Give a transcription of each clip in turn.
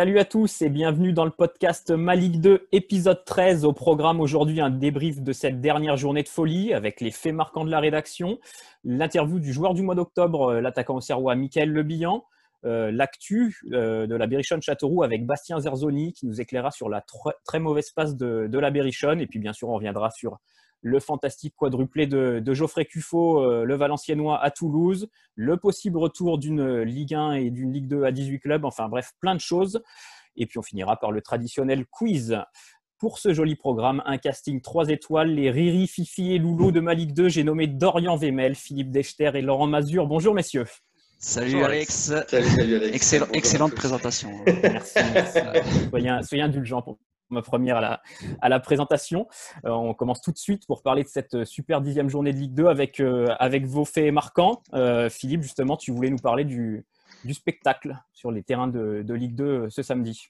Salut à tous et bienvenue dans le podcast Malik 2, épisode 13. Au programme aujourd'hui, un débrief de cette dernière journée de folie avec les faits marquants de la rédaction, l'interview du joueur du mois d'octobre, euh, l'attaquant au Serrois Michael Lebihan, euh, l'actu euh, de la Berrichonne Châteauroux avec Bastien Zerzoni qui nous éclairera sur la très mauvaise passe de, de la Berrichonne. Et puis bien sûr, on reviendra sur le fantastique quadruplé de, Geoffrey Cuffot, euh, le Valenciennois à Toulouse, le possible retour d'une Ligue 1 et d'une Ligue 2 à 18 clubs, enfin bref, plein de choses. Et puis on finira par le traditionnel quiz. Pour ce joli programme, un casting 3 étoiles, les Riri, Fifi et Loulou de ma Ligue 2, j'ai nommé Dorian Vemel, Philippe Dechter et Laurent Mazur. Bonjour messieurs. Salut Alex. Salut, Alex. excellente présentation. Merci. soyez, soyez indulgents pour, première à la, présentation. Euh, on commence tout de suite pour parler de cette super dixième journée de Ligue 2 avec, euh, vos faits marquants. Euh, Philippe, justement, tu voulais nous parler du, spectacle sur les terrains de, de, Ligue 2 ce samedi.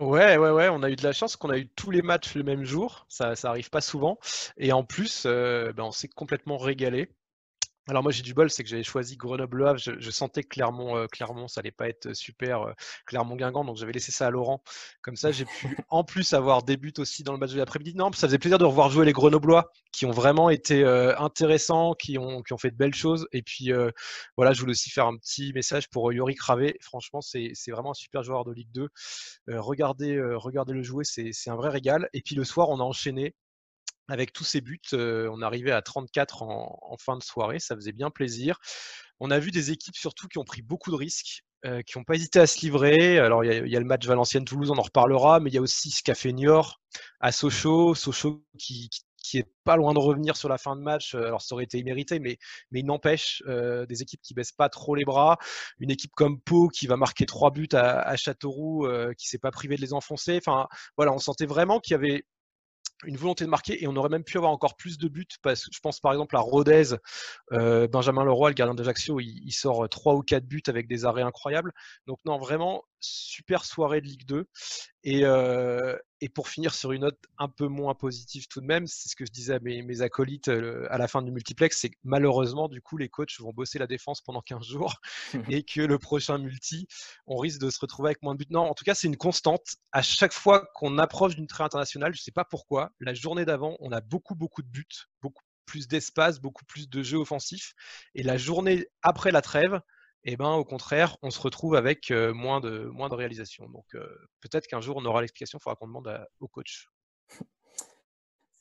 Ouais, ouais, ouais, on a eu de la chance qu'on a eu tous les matchs le même jour, ça, ça arrive pas souvent. Et en plus, ben, on s'est complètement régalé. Alors moi j'ai du bol, c'est que j'avais choisi Grenoble-Le Je, je, sentais que Clermont, euh, Clermont, ça allait pas être super euh, Clermont-Guingamp, donc j'avais laissé ça à Laurent. Comme ça, j'ai pu en plus avoir des buts aussi dans le match de l'après-midi. Non, ça faisait plaisir de revoir jouer les Grenoblois, qui ont vraiment été euh, intéressants, qui ont, qui ont fait de belles choses. Et puis voilà, je voulais aussi faire un petit message pour Yorick Ravé. Franchement, c'est vraiment un super joueur de Ligue 2. regardez, regardez le jouer, c'est un vrai régal. Et puis le soir, on a enchaîné avec tous ces buts, on arrivait à 34 en, fin de soirée, ça faisait bien plaisir. On a vu des équipes surtout qui ont pris beaucoup de risques, qui n'ont pas hésité à se livrer. Alors il y, a le match Valenciennes-Toulouse, on en reparlera, mais il y a aussi ce qu'a fait Niort à Sochaux, Sochaux qui, qui, est pas loin de revenir sur la fin de match. Alors ça aurait été immérité, mais, mais il n'empêche des équipes qui baissent pas trop les bras. Une équipe comme Pau qui va marquer trois buts à, à Châteauroux, qui s'est pas privé de les enfoncer. Enfin voilà, on sentait vraiment qu'il y avait une volonté de marquer et on aurait même pu avoir encore plus de buts parce que je pense par exemple à Rodez, euh, Benjamin Leroy, le gardien d'Ajaccio, il, il, sort trois ou quatre buts avec des arrêts incroyables. Donc non, vraiment super soirée de Ligue 2. Et, euh, et, pour finir sur une note un peu moins positive tout de même, c'est ce que je disais à mes, mes acolytes euh, à la fin du multiplex, c'est que malheureusement, du coup, les coachs vont bosser la défense pendant 15 jours et que le prochain multi, on risque de se retrouver avec moins de buts. Non, en tout cas, c'est une constante. À chaque fois qu'on approche d'une trêve internationale, je ne sais pas pourquoi, la journée d'avant, on a beaucoup, beaucoup de buts, beaucoup plus d'espace, beaucoup plus de jeux offensifs. Et la journée après la trêve, eh ben, au contraire, on se retrouve avec moins, de, moins de réalisation. Donc peut-être qu'un jour, on aura l'explication, il faudra qu'on demande au coach.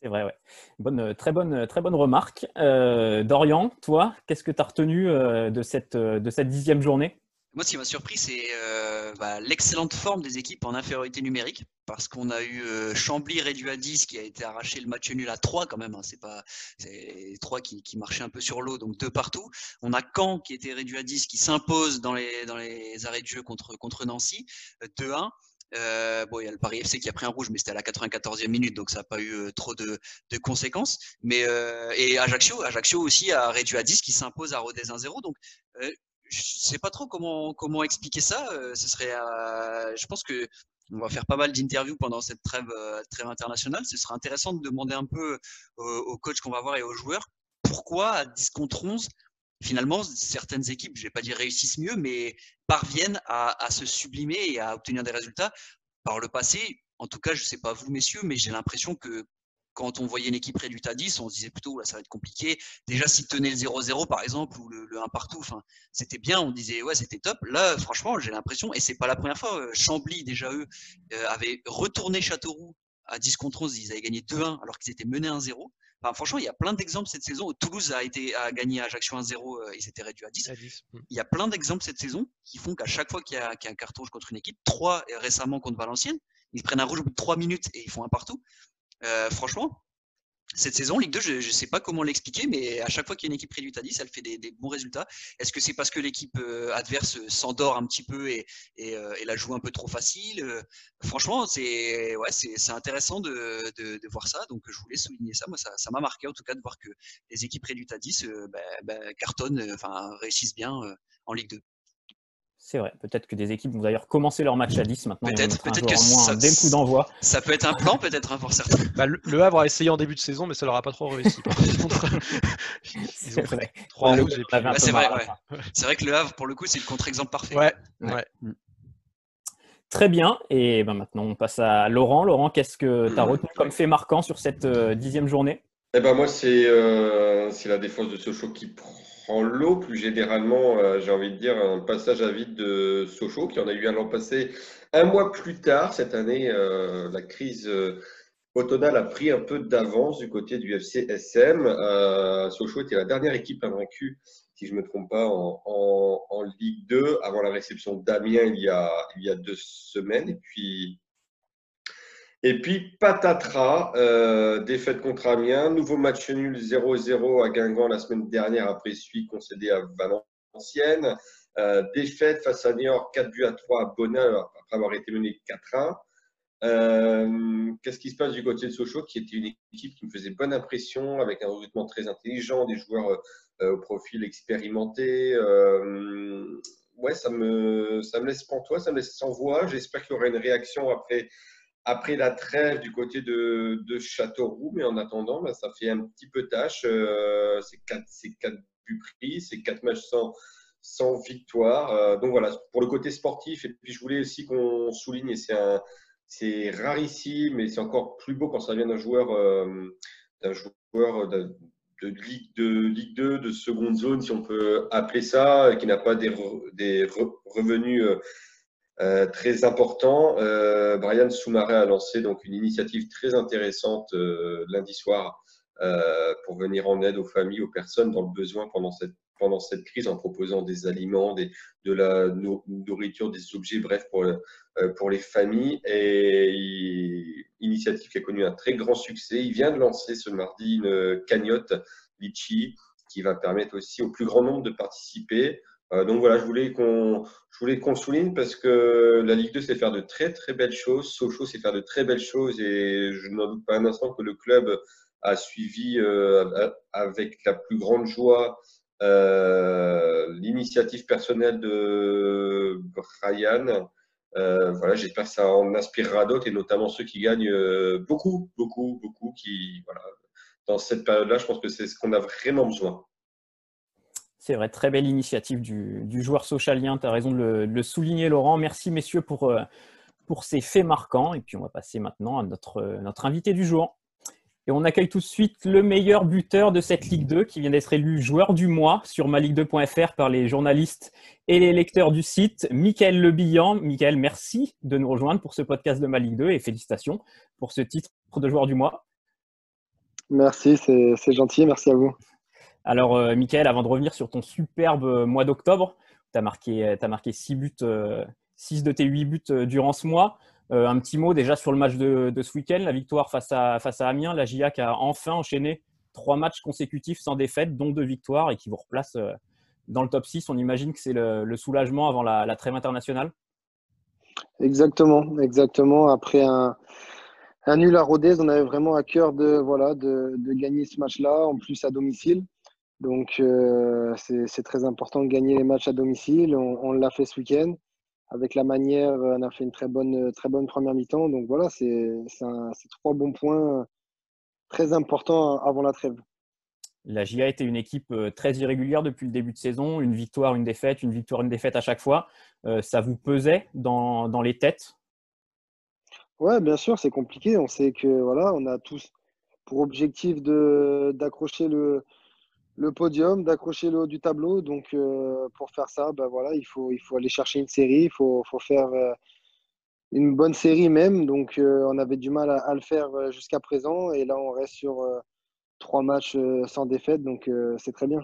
C'est vrai, ouais. Bonne, très, bonne, très bonne remarque. Dorian, toi, qu'est-ce que tu as retenu de, cette, de cette dixième journée? Moi, ce qui m'a surpris, c'est euh, bah, l'excellente forme des équipes en infériorité numérique, parce qu'on a eu euh, Chambly réduit à 10 qui a été arraché le match nul à 3 quand même. Hein, c'est pas c'est 3 qui, qui marchaient un peu sur l'eau, donc deux partout. On a Caen qui était réduit à 10 qui s'impose dans les, dans les arrêts de jeu contre, contre Nancy, 2-1. Euh, bon, il y a le Paris FC qui a pris un rouge, mais c'était à la 94e minute, donc ça n'a pas eu euh, trop de, de, conséquences. Mais euh, et Ajaccio, Ajaccio aussi a réduit à 10, qui s'impose à Rodez 1-0. Donc je sais pas trop comment comment expliquer ça. Euh, ce serait, euh, je pense que on va faire pas mal d'interviews pendant cette trêve, euh, trêve internationale. Ce serait intéressant de demander un peu aux, coachs qu'on va voir et aux joueurs pourquoi à 10 contre 11, finalement, certaines équipes, je vais pas dire réussissent mieux, mais parviennent à, à se sublimer et à obtenir des résultats. Par le passé, en tout cas, je sais pas vous, messieurs, mais j'ai l'impression que quand on voyait une équipe réduite à 10, on se disait plutôt là ça va être compliqué. Déjà s'ils tenaient le 0-0 par exemple ou le, 1 partout, enfin c'était bien, on disait ouais c'était top. Là franchement j'ai l'impression et c'est pas la première fois. Euh, Chambly déjà eux euh, avaient retourné Châteauroux à 10 contre 11, ils avaient gagné 2-1 alors qu'ils étaient menés 1-0. Enfin, franchement, il y a plein d'exemples cette saison. Toulouse a été a gagné à Ajaccio 1-0, euh, ils s'étaient réduits à 10. Hmm. Il y a plein d'exemples cette saison qui font qu'à chaque fois qu'il y, a un carton contre une équipe, 3 récemment contre Valenciennes, ils prennent un rouge au bout de 3 minutes et ils font un partout. Euh, franchement, cette saison, Ligue 2, je ne sais pas comment l'expliquer, mais à chaque fois qu'il y a une équipe réduite à 10, elle fait des, bons résultats. Est-ce que c'est parce que l'équipe euh, adverse s'endort un petit peu et, euh, la joue un peu trop facile Franchement, c'est intéressant de, voir ça. Donc, je voulais souligner ça. Moi, ça m'a marqué en tout cas de voir que les équipes réduites à 10 ben, ben, cartonnent, réussissent bien en Ligue 2. C'est vrai. Peut-être que des équipes vont d'ailleurs commencer leur match à 10 maintenant. Peut-être, peut-être que moins ça, dès le coup d'envoi. Ça peut être un plan, peut-être hein, pour certains. Bah, le, Havre a essayé en début de saison, mais ça leur a pas trop réussi. ils ont vrai. rouges. c'est vrai. Ouais. C'est vrai que le Havre, pour le coup, c'est le contre-exemple parfait. Ouais. ouais. Mm. Très bien. Et ben maintenant, on passe à Laurent. Laurent, qu'est-ce que tu as retenu comme fait marquant sur cette dixième journée? Eh ben moi, c'est la défense de Sochaux qui prend l'eau. Plus généralement, j'ai envie de dire un passage à vide de Sochaux qui en a eu un l'an passé. Un mois plus tard, cette année, la crise Autonal a pris un peu d'avance du côté du FC SM. Euh, Sochaux était la dernière équipe invaincue, si je ne me trompe pas, en, Ligue 2 avant la réception d'Amiens il, y a, il y a deux semaines. Et puis, et puis patatras, euh, défaite contre Amiens, nouveau match nul 0-0 à Guingamp la semaine dernière après celui concédé à Valenciennes. Euh, défaite face à Niort 4 buts à 3 à Bonheur après avoir été mené 4-1. Euh, qu'est-ce qui se passe du côté de Sochaux, qui était une équipe qui me faisait bonne impression, avec un recrutement très intelligent, des joueurs au profil expérimenté. Ouais, ça me, ça me laisse pantois, ça me laisse sans voix. J'espère qu'il y aura une réaction après, après la trêve du côté de, Châteauroux, mais en attendant, bah, ça fait un petit peu tâche. c'est quatre, quatre buts pris, c'est quatre matchs sans, victoire. donc voilà, pour le côté sportif. Et puis je voulais aussi qu'on souligne, et c'est un c'est rare ici, mais c'est encore plus beau quand ça vient d'un joueur, euh, d'un joueur de, Ligue, de Ligue 2, de seconde zone, si on peut appeler ça, qui n'a pas des revenus euh, euh, très importants. Brian Soumaré a lancé donc une initiative très intéressante lundi soir pour venir en aide aux familles, aux personnes dans le besoin pendant cette pendant cette crise en proposant des aliments, des, de la nourriture, des objets, bref, pour, euh, pour les familles. Et initiative qui a connu un très grand succès. Il vient de lancer ce mardi une cagnotte Litchi qui va permettre aussi au plus grand nombre de participer. Euh, donc voilà, je voulais qu'on qu'on souligne parce que la Ligue 2 c'est faire de très très belles choses, Sochaux c'est faire de très belles choses et je n'en doute pas un instant que le club a suivi euh, avec la plus grande joie euh, l'initiative personnelle de Brian. Euh, voilà, j'espère que ça en inspirera d'autres et notamment ceux qui gagnent euh, beaucoup, beaucoup, beaucoup. Qui, voilà, dans cette période-là, je pense que c'est ce qu'on a vraiment besoin. C'est vrai, très belle initiative du, joueur socialien. Tu as raison de le, souligner, Laurent. Merci, messieurs, pour, pour ces faits marquants. Et puis, on va passer maintenant à notre, notre invité du jour. Et on accueille tout de suite le meilleur buteur de cette Ligue 2 qui vient d'être élu joueur du mois sur maligue2.fr par les journalistes et les lecteurs du site, Michael Lebillan. Michael, merci de nous rejoindre pour ce podcast de Ma Ligue 2 et félicitations pour ce titre de joueur du mois. Merci, c'est gentil, merci à vous. Alors, euh, Michael, avant de revenir sur ton superbe mois d'octobre, tu as marqué, as marqué 6 buts, 6 euh, de tes 8 buts euh, durant ce mois. Euh, un petit mot déjà sur le match de, ce week-end, la victoire face à, face à Amiens. La GIAC a enfin enchaîné trois matchs consécutifs sans défaite, dont deux victoires et qui vous replace euh, dans le top 6. On imagine que c'est le, soulagement avant la, trêve internationale Exactement, exactement. Après un, nul à Rodez, on avait vraiment à cœur de, voilà, de, gagner ce match-là, en plus à domicile. Donc euh, c'est très important de gagner les matchs à domicile. on l'a fait ce week-end avec la manière, on a fait une très bonne, très bonne première mi-temps. Donc voilà, c'est trois bons points très importants avant la trêve. La GIA était une équipe euh, très irrégulière depuis le début de saison, une victoire, une défaite, une victoire, une défaite à chaque fois. Euh, ça vous pesait dans, dans les têtes? Ouais, bien sûr, c'est compliqué. On sait que voilà, on a tous pour objectif d'accrocher le, le podium, d'accrocher le haut du tableau. Donc, euh, pour faire ça, ben voilà, il, faut, il faut aller chercher une série, il faut, faut faire euh, une bonne série même. Donc, euh, on avait du mal à, le faire jusqu'à présent. Et là, on reste sur trois matchs sans défaite. Donc, c'est très bien.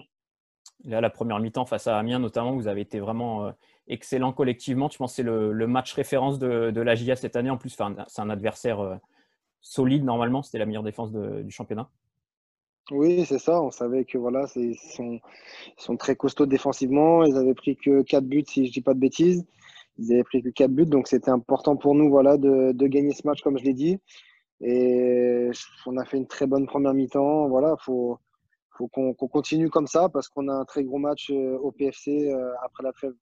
Là, la première mi-temps face à Amiens, notamment, vous avez été vraiment excellent collectivement. Tu penses que c'est le, match référence de, de, la GIA cette année. En plus, c'est un adversaire solide normalement. C'était la meilleure défense du championnat. Oui, c'est ça. On savait que voilà, ils sont, très costauds défensivement. Ils avaient pris que 4 buts, si je dis pas de bêtises. Ils avaient pris que 4 buts, donc c'était important pour nous voilà, de, gagner ce match, comme je l'ai dit. Et on a fait une très bonne première mi-temps. Voilà, il faut, faut qu'on continue comme ça parce qu'on a un très gros match euh, au PFC euh, après la trêve.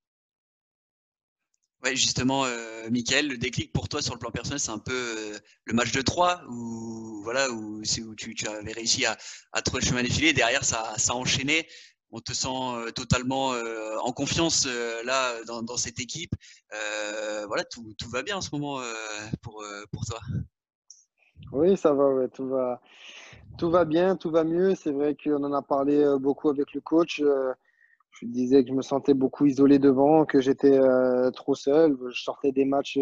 Ouais, justement, euh, Mickaël, le déclic pour toi sur le plan personnel, c'est un peu euh, le match de 3 où, voilà, où, où tu, avais réussi à, trouver le chemin défilé. Derrière, ça, ça a enchaîné. on te sent totalement en confiance là dans, cette équipe. voilà, tout, tout, va bien en ce moment pour, pour toi. Oui, ça va, tout va, tout va bien, tout va mieux. C'est vrai qu'on en a parlé beaucoup avec le coach. Je disais que je me sentais beaucoup isolé devant, que j'étais trop seul. Je sortais des matchs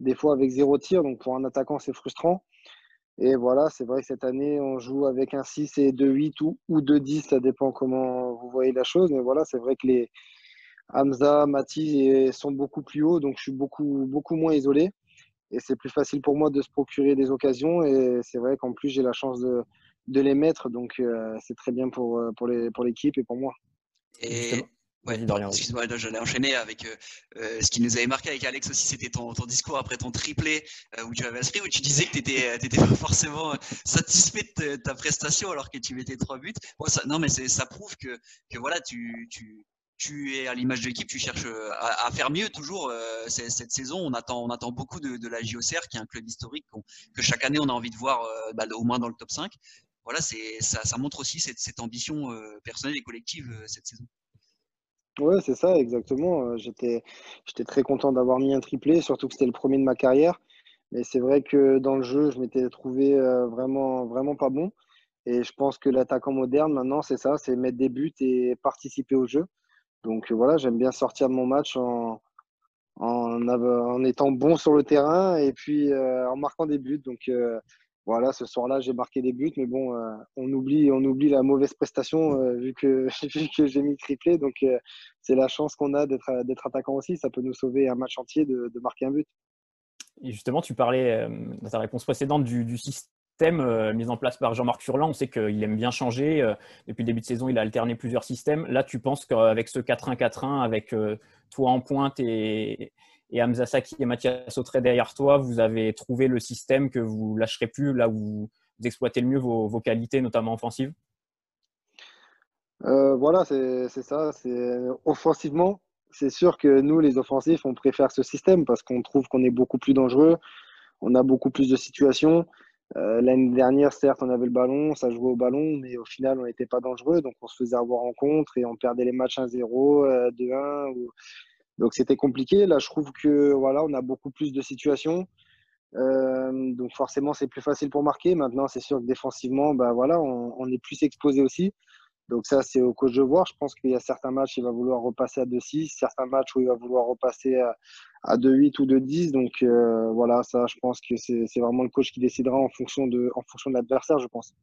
des fois avec zéro tir, donc pour un attaquant, c'est frustrant. Et voilà, c'est vrai que cette année, on joue avec un 6 et 2-8 ou, ou 2-10, ça dépend comment vous voyez la chose. Mais voilà, c'est vrai que les Hamza, Mati sont beaucoup plus hauts, donc je suis beaucoup, beaucoup moins isolé. Et c'est plus facile pour moi de se procurer des occasions. Et c'est vrai qu'en plus, j'ai la chance de, de, les mettre. Donc euh, c'est très bien pour, euh, pour l'équipe pour et pour moi. Et Ouais, excuse-moi, j'allais enchaîner avec euh, euh, ce qui nous avait marqué avec Alex aussi, c'était ton, ton, discours après ton triplé euh, où tu avais inscrit, où tu disais que tu n'étais pas forcément satisfait de ta prestation alors que tu mettais trois buts. Bon, ça, non, mais ça prouve que, que voilà, tu, tu, tu es à l'image de l'équipe, tu cherches à, à, faire mieux toujours cette saison. On attend, on attend beaucoup de, de, la JOCR, qui est un club historique que chaque année on a envie de voir bah, au moins dans le top 5. Voilà, ça, montre aussi cette, ambition personnelle et collective cette saison. Ouais, c'est ça, exactement. Euh, j'étais, très content d'avoir mis un triplé, surtout que c'était le premier de ma carrière. Mais c'est vrai que dans le jeu, je m'étais trouvé euh, vraiment, vraiment pas bon. Et je pense que l'attaquant moderne, maintenant, c'est ça, c'est mettre des buts et participer au jeu. Donc euh, voilà, j'aime bien sortir de mon match en étant bon sur le terrain et puis en marquant des buts. Donc voilà, ce soir-là, j'ai marqué des buts, mais bon, euh, on, oublie, on oublie la mauvaise prestation euh, vu que, j'ai mis triplé. Donc, euh, c'est la chance qu'on a d'être attaquant aussi. Ça peut nous sauver un match entier de, marquer un but. Et justement, tu parlais dans ta réponse précédente du, système mis en place par Jean-Marc Furlan. On sait qu'il aime bien changer. depuis le début de saison, il a alterné plusieurs systèmes. Là, tu penses qu'avec ce 4-1-4-1, avec toi en pointe et, et Hamza Saki et Mathias Autré derrière toi, vous avez trouvé le système que vous lâcherez plus, là où vous exploitez le mieux vos, qualités, notamment offensives euh, Voilà, c'est ça. Offensivement, c'est sûr que nous, les offensifs, on préfère ce système parce qu'on trouve qu'on est beaucoup plus dangereux, on a beaucoup plus de situations. Euh, l'année dernière, certes, on avait le ballon, ça jouait au ballon, mais au final, on n'était pas dangereux, donc on se faisait avoir en contre et on perdait les matchs 1-0, 2-1. Euh, ou... Donc c'était compliqué. Là, je trouve que voilà, on a beaucoup plus de situations. Euh, donc forcément, c'est plus facile pour marquer. Maintenant, c'est sûr que défensivement, bah, voilà, on, est plus exposé aussi. Donc ça, c'est au coach de voir. Je pense qu'il y a certains matchs, il va vouloir repasser à 2-6, certains matchs où il va vouloir repasser à, 2-8 ou 2-10. Donc euh, voilà, ça, je pense que c'est vraiment le coach qui décidera en fonction de, en fonction de l'adversaire, je pense.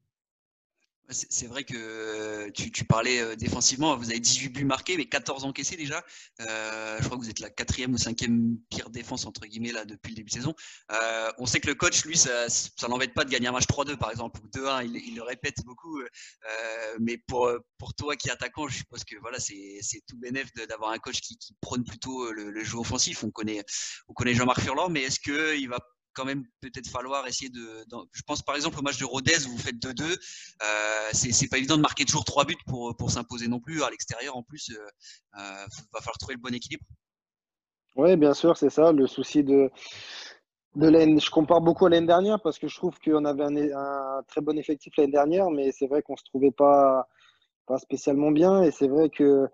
C'est vrai que tu, parlais euh, défensivement, vous avez 18 buts marqués, mais 14 encaissés déjà. Euh, je crois que vous êtes la quatrième ou cinquième pire défense entre guillemets là depuis le début de saison. Euh, on sait que le coach, lui, ça, ça pas de gagner un match 3-2 par exemple ou 2-1. Il, le répète beaucoup. mais pour pour toi qui es attaquant, je suppose que voilà, c'est tout bénéf d'avoir un coach qui, prône plutôt le, jeu offensif. On connaît on connaît Jean-Marc Furlan, mais est-ce que il va quand même peut-être falloir essayer de. je pense par exemple au match de Rodez où vous faites 2-2. Euh, c'est pas évident de marquer toujours 3 buts pour, pour s'imposer non plus. À l'extérieur, en plus, euh, euh, va falloir trouver le bon équilibre. Oui, bien sûr, c'est ça. Le souci de. De je compare beaucoup à l'année dernière parce que je trouve qu'on avait un, très bon effectif l'année dernière, mais c'est vrai qu'on se trouvait pas, pas spécialement bien. Et c'est vrai que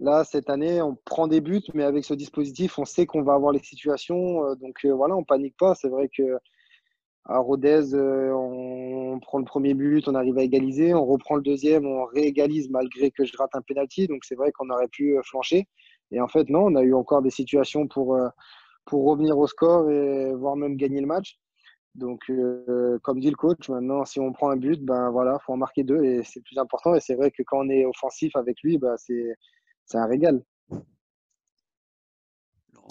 Là, cette année, on prend des buts, mais avec ce dispositif, on sait qu'on va avoir les situations. Euh, donc euh, voilà, on panique pas. C'est vrai que à Rodez, euh, on prend le premier but, on arrive à égaliser, on reprend le deuxième, on réégalise malgré que je rate un penalty. Donc c'est vrai qu'on aurait pu flancher. Et en fait, non, on a eu encore des situations pour, pour revenir au score et voire même gagner le match. Donc, comme dit le coach, maintenant, si on prend un but, ben voilà, faut en marquer deux et c'est plus important. Et c'est vrai que quand on est offensif avec lui, ben, c'est c'est un régal.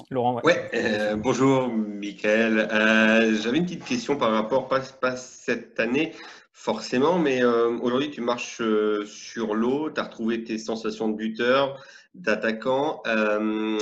Laurent, ouais. Euh, bonjour, Michael. Euh, j'avais une petite question par rapport, pas, pas cette année forcément, mais euh, aujourd'hui tu marches sur l'eau, tu as retrouvé tes sensations de buteur, d'attaquant.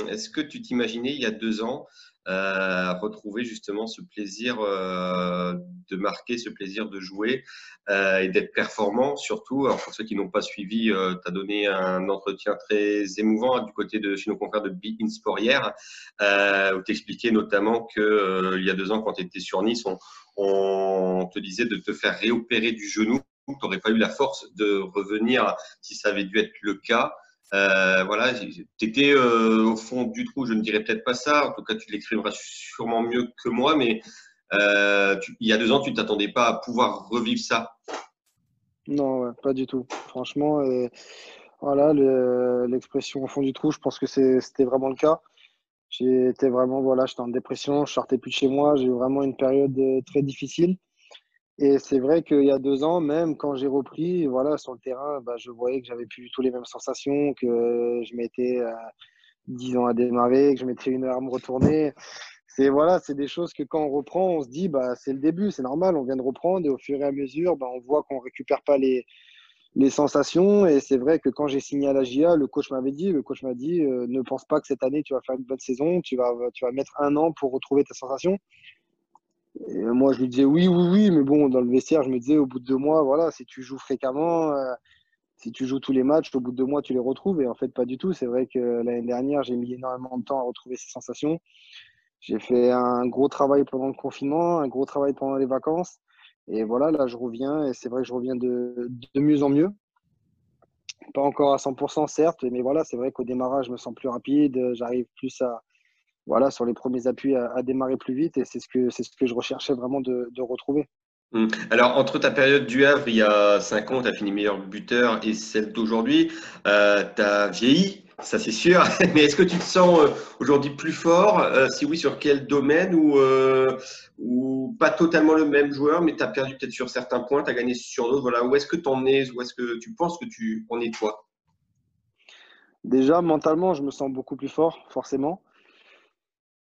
Est-ce que tu t'imaginais il y a deux ans euh, retrouver justement ce plaisir euh, de marquer, ce plaisir de jouer euh, et d'être performant surtout. Alors pour ceux qui n'ont pas suivi, tu as donné un entretien très émouvant hein, du côté de chez nos confrères de Be In Sport hier, où tu expliquais notamment que il y a deux ans quand tu étais sur Nice, on, on te disait de te faire réopérer du genou tu n'aurais pas eu la force de revenir si ça avait dû être le cas. Euh, voilà, tu étais euh, au fond du trou, je ne dirais peut-être pas ça, en tout cas tu l'écriras sûrement mieux que moi, mais euh, il y a deux ans, tu ne t'attendais pas à pouvoir revivre ça Non, pas du tout. Franchement, voilà, l'expression au fond du trou, je pense que c'était vraiment le cas. J'étais vraiment, voilà, j'étais en dépression, je sortais plus de chez moi, j'ai eu vraiment une période très difficile. Et c'est vrai qu'il y a deux ans, même quand j'ai repris, voilà, sur le terrain, bah, je voyais que j'avais plus du tout les mêmes sensations, que je mettais euh, dix ans à démarrer, que je mettais une heure à me retourner. C'est voilà, c'est des choses que quand on reprend, on se dit, bah, c'est le début, c'est normal, on vient de reprendre et au fur et à mesure, bah, on voit qu'on récupère pas les, les sensations. Et c'est vrai que quand j'ai signé à la GIA, le coach m'avait dit, le coach m'a dit, euh, ne pense pas que cette année tu vas faire une bonne saison, tu vas, tu vas mettre un an pour retrouver tes sensations. Moi, je lui disais oui, oui, oui, mais bon, dans le vestiaire, je me disais au bout de deux mois, voilà, si tu joues fréquemment, euh, si tu joues tous les matchs, au bout de deux mois, tu les retrouves. Et en fait, pas du tout. C'est vrai que l'année dernière, j'ai mis énormément de temps à retrouver ces sensations. J'ai fait un gros travail pendant le confinement, un gros travail pendant les vacances. Et voilà, là, je reviens. Et c'est vrai que je reviens de, de mieux en mieux. Pas encore à 100%, certes, mais voilà, c'est vrai qu'au démarrage, je me sens plus rapide. J'arrive plus à, voilà, sur les premiers appuis à, démarrer plus vite et c'est ce que c'est ce que je recherchais vraiment de, retrouver. Hum. Alors, entre ta période du Havre, il y a 5 ans, tu as fini meilleur buteur, et celle d'aujourd'hui, euh, tu as vieilli, ça c'est sûr. Mais est-ce que tu te sens euh, aujourd'hui plus fort euh, Si oui, sur quel domaine ou, ou pas totalement le même joueur, mais tu as perdu peut-être sur certains points, tu as gagné sur d'autres. Voilà. Où est-ce que tu en es Où est-ce que tu penses que tu en es toi? Déjà, mentalement, je me sens beaucoup plus fort, forcément.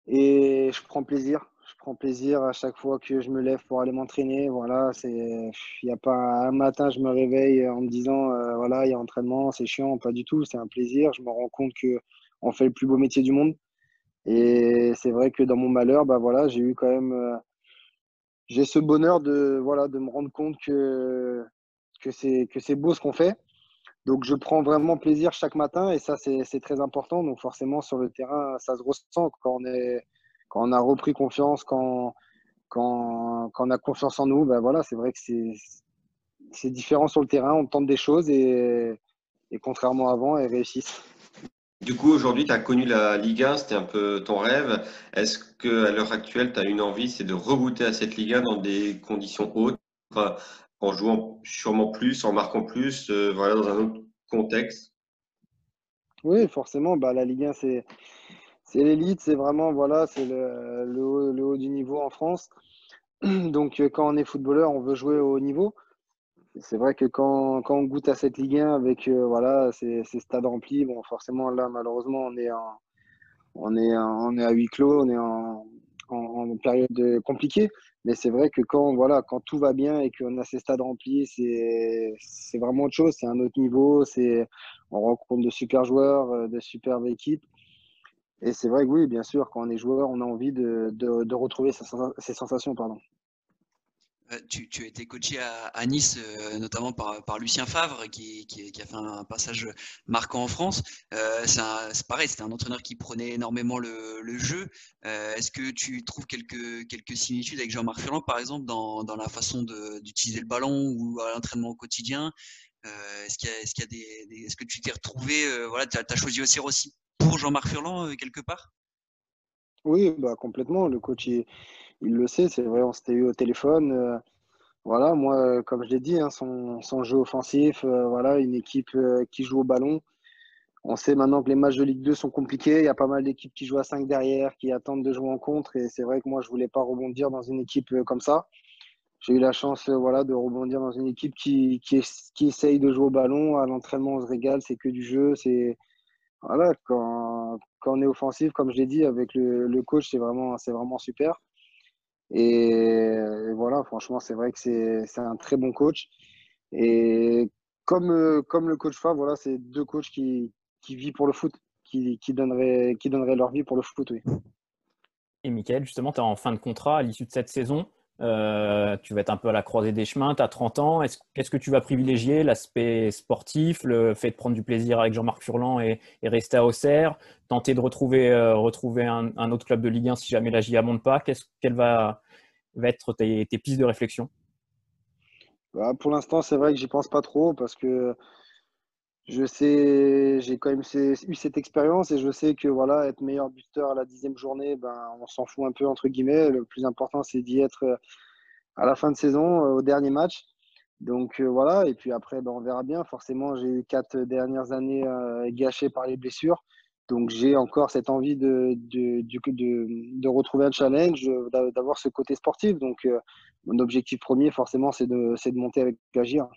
Et je prends plaisir. Je prends plaisir à chaque fois que je me lève pour aller m'entraîner. Voilà, c'est, il n'y a pas un matin, je me réveille en me disant, euh, voilà, il y a entraînement, c'est chiant. Pas du tout. C'est un plaisir. Je me rends compte que on fait le plus beau métier du monde. Et c'est vrai que dans mon malheur, bah voilà, j'ai eu quand même, euh, j'ai ce bonheur de, voilà, de me rendre compte que que c'est que c'est beau ce qu'on fait. Donc je prends vraiment plaisir chaque matin et ça c'est très important. Donc forcément sur le terrain ça se ressent quand on est quand on a repris confiance, quand quand, quand on a confiance en nous. Ben voilà, c'est vrai que c'est différent sur le terrain. On tente des choses et, et contrairement à avant, elles réussissent. Du coup, aujourd'hui, tu as connu la Ligue 1, c'était un peu ton rêve. Est-ce qu'à l'heure actuelle, tu as une envie, c'est de regoûter à cette Ligue 1 dans des conditions hautes, en jouant sûrement plus, en marquant plus, euh, voilà, dans un autre contexte Oui, forcément. Bah, la Ligue 1, c'est, c'est l'élite, c'est vraiment voilà, c'est le, haut, du niveau en France. Donc, euh, quand on est footballeur, on veut jouer au haut niveau. C'est vrai que quand, quand, on goûte à cette Ligue 1 avec euh, voilà, ces, stades remplis, bon, forcément, là, malheureusement, on est, en, on est, on est à huis clos, on est en, en, période compliquée. Mais c'est vrai que quand, voilà, quand tout va bien et qu'on a ces stades remplis, c'est vraiment autre chose. C'est un autre niveau. On rencontre de super joueurs, euh, de superbes équipes. Et c'est vrai que oui, bien sûr, quand on est joueur, on a envie de, de, de retrouver ces sensations. Pardon. Euh, tu, as été coaché à, Nice, euh, notamment par, Lucien Favre, qui, a fait un passage marquant en France. Euh, c'est pareil, c'était un entraîneur qui prenait énormément le, jeu. Est-ce que tu trouves quelques, similitudes avec Jean-Marc Furlan, par exemple, dans, la façon d'utiliser le ballon ou à l'entraînement au quotidien? Est-ce y, a, des, est-ce que tu t'es retrouvé, voilà, tu as, choisi aussi pour Jean-Marc Furlan quelque part? Oui, bah, complètement. Le coach, il le sait, c'est vrai, on s'était eu au téléphone. Euh, voilà, moi, euh, comme je l'ai dit, hein, son, jeu offensif, euh, voilà, une équipe qui joue au ballon. On sait maintenant que les matchs de Ligue 2 sont compliqués. Il y a pas mal d'équipes qui jouent à 5 derrière, qui attendent de jouer en contre. Et c'est vrai que moi, je voulais pas rebondir dans une équipe comme ça. J'ai eu la chance voilà, de rebondir dans une équipe qui, qui, essaye de jouer au ballon. À l'entraînement, on se régale, c'est que du jeu. C'est voilà, quand, quand on est offensif, comme je l'ai dit, avec le, le coach, c'est vraiment, vraiment super. Et, voilà, franchement, c'est vrai que c'est un très bon coach. Et comme, euh, comme le coach Favre, voilà, c'est deux coachs qui, qui vivent pour le foot, qui, qui, donneraient, qui donneraient leur vie pour le foot, oui. Et Mickaël, justement, tu es en fin de contrat à l'issue de cette saison. Euh, tu vas être un peu à la croisée des chemins, tu as 30 ans. Qu'est-ce que tu vas privilégier? L'aspect sportif, le fait de prendre du plaisir avec Jean-Marc Furlan et, rester à Auxerre Tenter de retrouver, euh, un, autre club de Ligue 1 si jamais la GIA monte pas. Qu'est-ce qu'elle va, va être tes, pistes de réflexion? Bah, pour l'instant, c'est vrai que j'y pense pas trop parce que je sais, j'ai quand même eu cette expérience et je sais que voilà, être meilleur buteur à la dixième journée, ben, on s'en fout un peu entre guillemets. Le plus important, c'est d'y être euh, à la fin de saison, euh, au dernier match. Donc euh, voilà, et puis après, ben, on verra bien. Forcément, j'ai eu quatre dernières années gâchées par les blessures. Donc j'ai encore cette envie de, de, de, de, retrouver un challenge, d'avoir ce côté sportif. Donc mon objectif premier, forcément, c'est de, de monter avec l'Agir.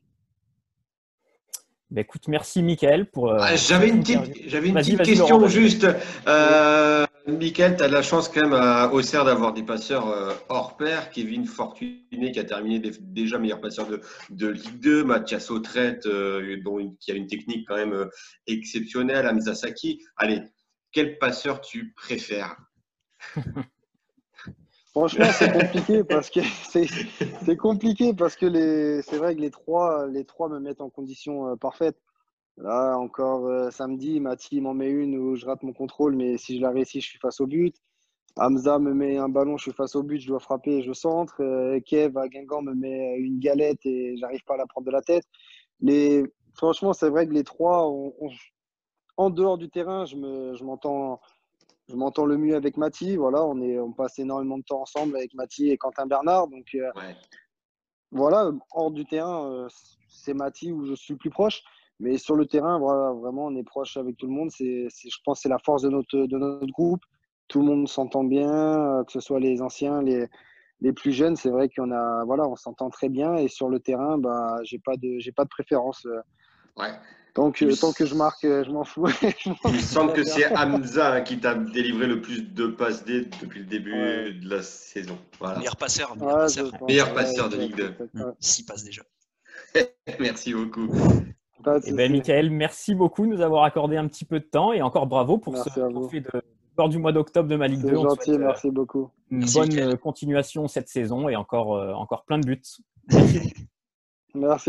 Bah, écoute, merci Mickaël pour. Euh, j'avais une petite, j'avais une petite question juste. Euh, Mickaël, tu as de la chance quand même à Auxerre d'avoir des passeurs euh, hors pair. Kevin Fortuné qui a terminé déjà meilleur passeur de, de Ligue 2. Mathias Autrette euh, dont qui a une technique quand même exceptionnelle. Hamza Saki. Allez, quel passeur tu préfères? Franchement, c'est compliqué parce que c'est compliqué parce que les c'est vrai que les trois les trois me mettent en condition euh, parfaite. Là encore euh, samedi, Mathie m'en met une où je rate mon contrôle, mais si je la réussis, je suis face au but. Hamza me met un ballon, je suis face au but, je dois frapper et je centre. Euh, Kev à Guingamp me met une galette et j'arrive pas à la prendre de la tête. Les... Franchement, c'est vrai que les trois, en dehors du terrain, je m'entends je m'entends le mieux avec Mathie. Voilà, on, est, on passe énormément de temps ensemble avec Mathie et Quentin Bernard. Donc, euh, voilà, hors du terrain, euh, c'est Mathie où je suis plus proche. Mais sur le terrain, voilà, vraiment, on est proche avec tout le monde. C'est, je pense que c'est la force de notre, de notre groupe. Tout le monde s'entend bien, euh, que ce soit les anciens, les, les plus jeunes. C'est vrai qu'on a, voilà, on s'entend très bien. Et sur le terrain, bah, j'ai pas de, j'ai pas de préférence. Ouais. Donc, tant que je marque, euh, je m'en fous. Il me semble que c'est Hamza qui t'a délivré le plus de passes D depuis le début de la saison. Meilleur passeur. Meilleur passeur, de Ligue 2. 6 passes déjà. merci beaucoup. Eh ben, Michael, merci beaucoup de nous avoir accordé un petit peu de temps et encore bravo pour ce trophée de joueur du mois d'octobre de ma Ligue 2. C'est gentil, euh, merci beaucoup. Une bonne euh, continuation cette saison et encore, encore plein de buts. Merci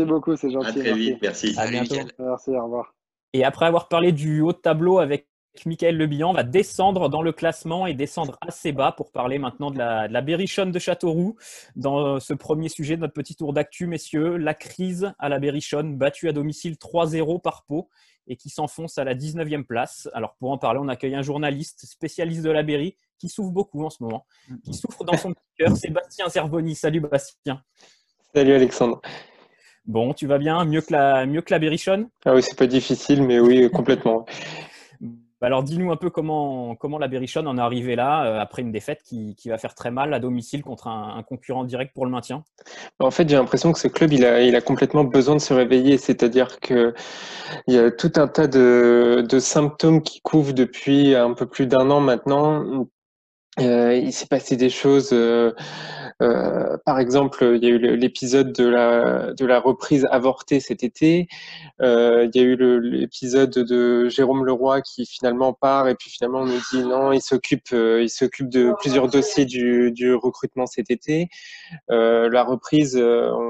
beaucoup, c'est gentil. À très vite, merci. À bientôt. Merci, au revoir. Et après avoir parlé du haut de tableau avec Michael Lebihan, on va descendre dans le classement et descendre assez bas pour parler maintenant de la, de la Berrichonne de Châteauroux. Dans ce premier sujet de notre petit tour d'actu, messieurs, la crise à la Berrichonne, battue à domicile 3-0 par Pau et qui s'enfonce à la 19e place. Alors pour en parler, on accueille un journaliste spécialiste de la Berry qui souffre beaucoup en ce moment, qui souffre dans son cœur, Sébastien Zerboni. Salut Bastien. Salut Alexandre. Bon, tu vas bien? Mieux que la, mieux que la Berrichonne Ah oui, c'est pas difficile, mais oui, complètement. Alors, dis-nous un peu comment, comment la Berrichonne en est arrivée là, euh, après une défaite qui, qui, va faire très mal à domicile contre un, concurrent direct pour le maintien? En fait, j'ai l'impression que ce club, il a, il a complètement besoin de se réveiller. C'est-à-dire qu'il y a tout un tas de, de symptômes qui couvrent depuis un peu plus d'un an maintenant. Euh, il s'est passé des choses. Euh, euh, par exemple, il y a eu l'épisode de la, reprise avortée cet été. Il y a eu l'épisode de Jérôme Leroy qui finalement part et puis finalement on nous dit non, il s'occupe, il s'occupe de plusieurs dossiers du, du recrutement cet été. La reprise, on,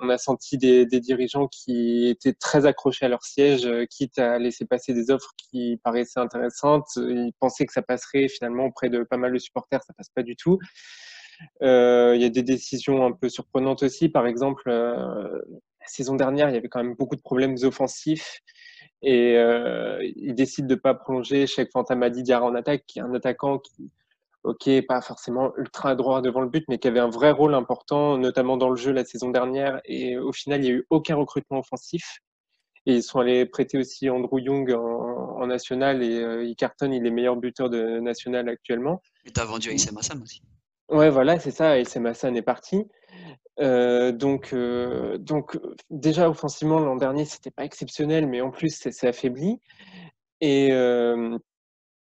on, a senti des, dirigeants qui étaient très accrochés à leur siège, quitte à laisser passer des offres qui paraissaient intéressantes. Ils pensaient que ça passerait finalement auprès de pas mal de supporters, ça passe pas du tout. Euh, il y a des décisions un peu surprenantes aussi. Par exemple, euh, la saison dernière, il y avait quand même beaucoup de problèmes offensifs. Et euh, il décide de ne pas prolonger Cheikh Fantamadi Diarra en attaque, qui est un attaquant qui, ok, pas forcément ultra droit devant le but, mais qui avait un vrai rôle important, notamment dans le jeu la saison dernière. Et au final, il n'y a eu aucun recrutement offensif. Et ils sont allés prêter aussi Andrew Young en, en national et euh, il cartonne, il est meilleur buteur de national actuellement. Et tu as vendu Aïssem Assam aussi. Ouais, voilà, c'est ça. Et Hassan est parti. Euh, donc, euh, donc, déjà offensivement l'an dernier, c'était pas exceptionnel, mais en plus, c'est affaibli. Et, euh,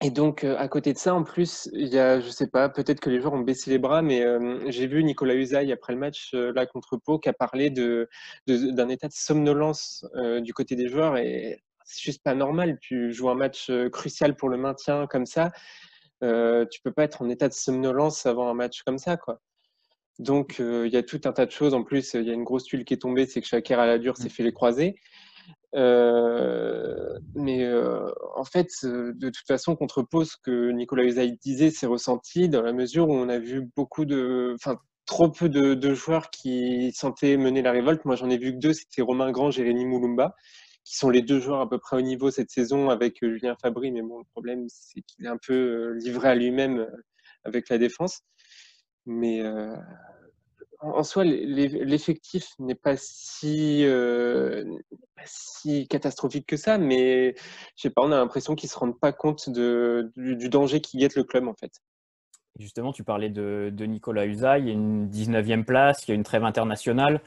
et donc, à côté de ça, en plus, il y a, je sais pas, peut-être que les joueurs ont baissé les bras, mais j'ai vu Nicolas Usaï après le match là contre Pau qui a parlé de, d'un état de somnolence du côté des joueurs et c'est juste pas normal. Tu joues un match crucial pour le maintien comme ça euh, tu peux pas être en état de somnolence avant un match comme ça, quoi. Donc, euh, il y a tout un tas de choses. En plus, il y a une grosse tuile qui est tombée, c'est que Shakir à la dure s'est mmh. fait les croiser. Euh, mais en fait, de toute façon, contre Pau, ce que Nicolas Usaï disait, c'est ressenti dans la mesure où on a vu beaucoup de. Enfin, trop peu de, joueurs qui sentaient mener la révolte. Moi, j'en ai vu que deux, c'était Romain Grand, Jérémy Moulumba, qui sont les deux joueurs à peu près au niveau cette saison avec Julien Fabry. Mais bon, le problème, c'est qu'il est un peu livré à lui-même avec la défense. Mais en soi, l'effectif n'est pas si, euh, catastrophique que ça, mais je sais pas, on a l'impression qu'ils ne se rendent pas compte du, danger qui guette le club en fait. Justement, tu parlais de, Nicolas Usaï, il y a une 19e place, il y a une trêve internationale.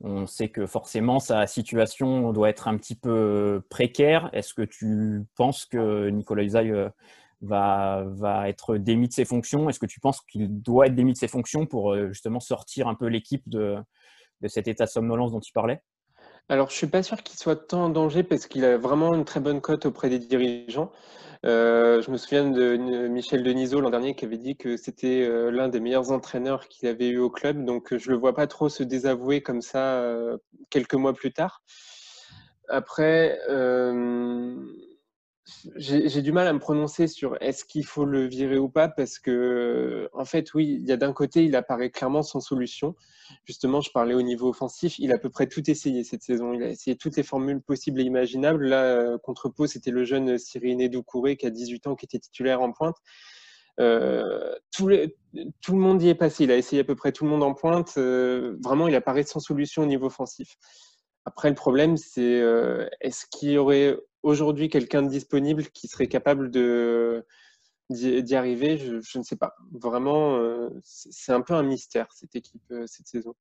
On sait que forcément sa situation doit être un petit peu précaire. Est-ce que tu penses que Nicolas Usaï euh, va, être démis de ses fonctions? Est-ce que tu penses qu'il doit être démis de ses fonctions pour euh, justement sortir un peu l'équipe de, de cet état de somnolence dont tu parlais alors, je suis pas sûr qu'il soit tant en danger parce qu'il a vraiment une très bonne cote auprès des dirigeants. Euh, je me souviens de Michel Denisot l'an dernier qui avait dit que c'était euh, l'un des meilleurs entraîneurs qu'il avait eu au club. Donc, je le vois pas trop se désavouer comme ça quelques mois plus tard. Après, j'ai du mal à me prononcer sur est-ce qu'il faut le virer ou pas parce que, en fait, oui, il y a d'un côté, il apparaît clairement sans solution. Justement, je parlais au niveau offensif, il a à peu près tout essayé cette saison. Il a essayé toutes les formules possibles et imaginables. Là, euh, contre Pau, c'était le jeune Cyrine Doucouré qui a 18 ans, qui était titulaire en pointe. Euh, tout, tout, le monde y est passé. Il a essayé à peu près tout le monde en pointe. Euh, vraiment, il apparaît sans solution au niveau offensif. Après, le problème, c'est est-ce qu'il y aurait aujourd'hui quelqu'un de disponible qui serait capable de d'y arriver, je, ne sais pas. Vraiment, euh, c'est un peu un mystère cette équipe euh, cette saison.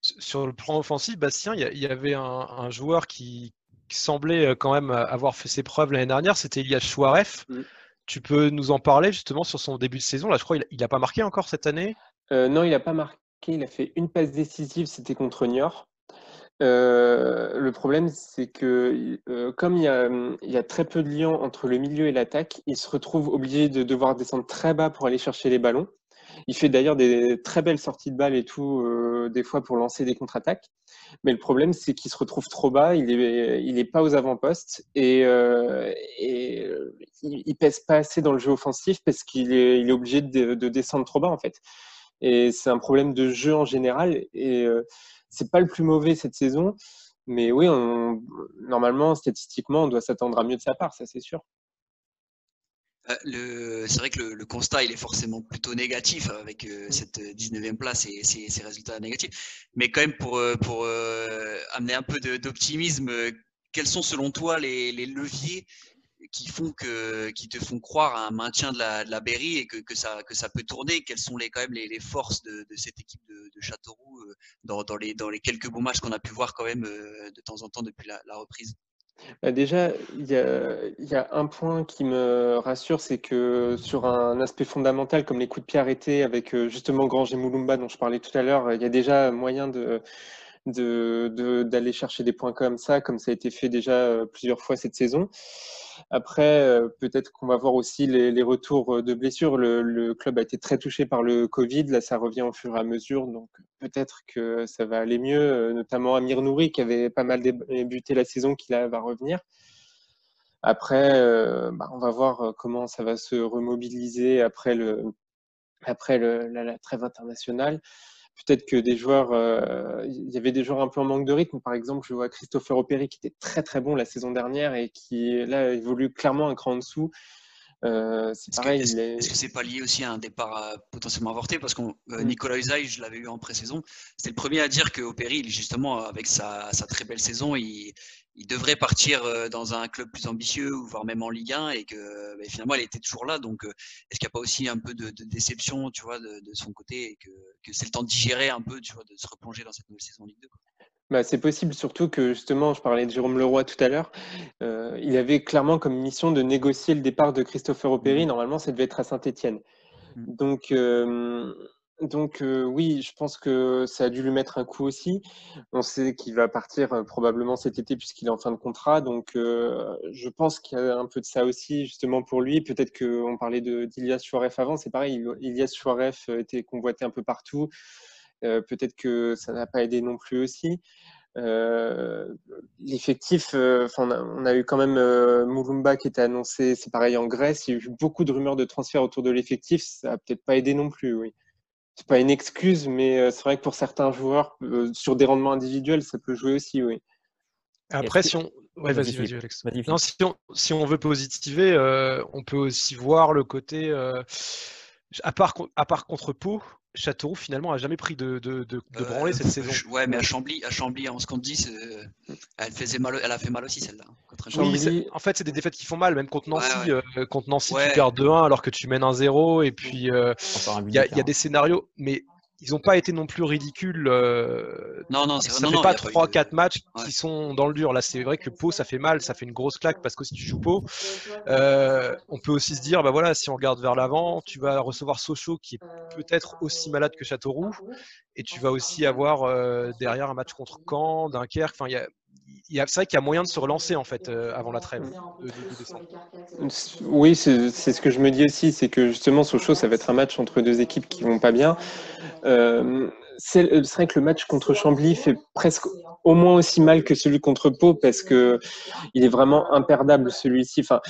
Sur le plan offensif, Bastien, il y, avait un, joueur qui, semblait euh, quand même avoir fait ses preuves l'année dernière, c'était Elias Chouaref. Mm. Tu peux nous en parler justement sur son début de saison? Là, je crois qu'il n'a pas marqué encore cette année? Non, il n'a pas marqué. Il a fait une passe décisive, c'était contre Niort. Euh, le problème, c'est que euh, comme il y, a, très peu de liens entre le milieu et l'attaque, il se retrouve obligé de devoir descendre très bas pour aller chercher les ballons. Il fait d'ailleurs des très belles sorties de balles et tout, euh, des fois pour lancer des contre-attaques. Mais le problème, c'est qu'il se retrouve trop bas, il n'est il est pas aux avant-postes et, il, pèse pas assez dans le jeu offensif parce qu'il est, obligé de, de, descendre trop bas en fait. Et c'est un problème de jeu en général. Et c'est pas le plus mauvais cette saison, mais oui, normalement, statistiquement, on doit s'attendre à mieux de sa part, ça c'est sûr. Euh, c'est vrai que le, constat il est forcément plutôt négatif avec euh, cette 19e place et ces, résultats négatifs. Mais quand même pour, euh, amener un peu d'optimisme, quels sont selon toi les, les leviers qui font que, qui te font croire à un maintien de la, de la Berry et que, que, ça, que ça peut tourner Quelles sont les, quand même les, forces de, cette équipe de, de Châteauroux euh, dans, dans, les, dans les quelques beaux matchs qu'on a pu voir quand même euh, de temps en temps depuis la, reprise? Bah déjà, il y, a, un point qui me rassure, c'est que sur un aspect fondamental comme les coups de pied arrêtés avec euh, justement Granger Moulumba dont je parlais tout à l'heure, il y a déjà moyen de, d'aller de, chercher des points comme ça, comme ça a été fait déjà plusieurs fois cette saison. Après, euh, peut-être qu'on va voir aussi les, retours euh, de blessures. Le, club a été très touché par le Covid. Là, ça revient au fur et à mesure. Donc, peut-être que ça va aller mieux, euh, notamment Amir Nouri, qui avait pas mal débuté la saison, qui là va revenir. Après, bah, on va voir comment ça va se remobiliser après, le, après la, trêve internationale peut-être que des joueurs, euh, il y avait des joueurs un peu en manque de rythme. Par exemple, je vois Christopher Opéry qui était très très bon la saison dernière et qui là évolue clairement un cran en dessous. Euh, c'est pareil. Est-ce que c'est pas lié aussi à un départ euh, potentiellement avorté? Parce que euh, Nicolas Usaï, je l'avais eu en pré-saison, c'était le premier à dire que justement, avec sa, très belle saison, il, devrait partir dans un club plus ambitieux, voire même en Ligue 1, et que bah, finalement, elle était toujours là. Donc, est-ce qu'il n'y a pas aussi un peu de, déception, tu vois, de, son côté, et que, que c'est le temps de digérer un peu, tu vois, de se replonger dans cette nouvelle saison en Ligue 2 bah, c'est possible, surtout que justement, je parlais de Jérôme Leroy tout à l'heure, euh, il avait clairement comme mission de négocier le départ de Christopher Opéry. Mmh. Normalement, ça devait être à Saint-Etienne. Mmh. Donc, euh, donc euh, oui, je pense que ça a dû lui mettre un coup aussi. On sait qu'il va partir probablement cet été puisqu'il est en fin de contrat. Donc, je pense qu'il y a un peu de ça aussi justement pour lui. Peut-être qu'on parlait d'Ilias Chouaref avant, c'est pareil, Ilias Chouaref était convoité un peu partout. Euh, peut-être que ça n'a pas aidé non plus aussi. Euh, l'effectif, euh, on, on, a eu quand même Moulumba qui était annoncé, c'est pareil en Grèce. Il y a eu beaucoup de rumeurs de transfert autour de l'effectif. Ça n'a peut-être pas aidé non plus, oui. c'est pas une excuse, mais c'est vrai que pour certains joueurs, sur des rendements individuels, ça peut jouer aussi, oui. Après, si on. Ouais, vas-y, vas-y, Alex. non, si on, si on, veut positiver, on peut aussi voir le côté. à, part, à part contre Pau, Châteauroux finalement a jamais pris de, de, de, de branlée cette saison. Ouais, mais à Chambly, à Chambly en ce qu'on dit, elle, faisait mal, elle a fait mal aussi celle-là. Oui, en fait, c'est des défaites qui font mal, même contre Nancy. Euh, contre Nancy, tu perds 2-1 alors que tu mènes 1-0. Et puis, euh, il y, a, y a des scénarios, mais ils n'ont pas été non plus ridicules. Euh, non, non, ça ne fait pas 3-4 matchs qui sont dans le dur. Là, c'est vrai que Pau, ça fait mal, ça fait une grosse claque parce que si tu joues Pau, euh, on peut aussi se dire, bah voilà, si on regarde vers l'avant, tu vas recevoir Sochaux qui est peut-être aussi malade que Châteauroux, et tu vas aussi avoir euh, derrière un match contre Caen, Dunkerque. Enfin, il y a, c'est vrai qu'il y a moyen de se relancer en fait avant la trêve Oui, c'est ce que je me dis aussi, c'est que justement Sochaux, ça va être un match entre deux équipes qui vont pas bien. Euh, c'est vrai que le match contre Chambly fait presque au moins aussi mal que celui contre Pau parce que il est vraiment imperdable celui-ci. Enfin,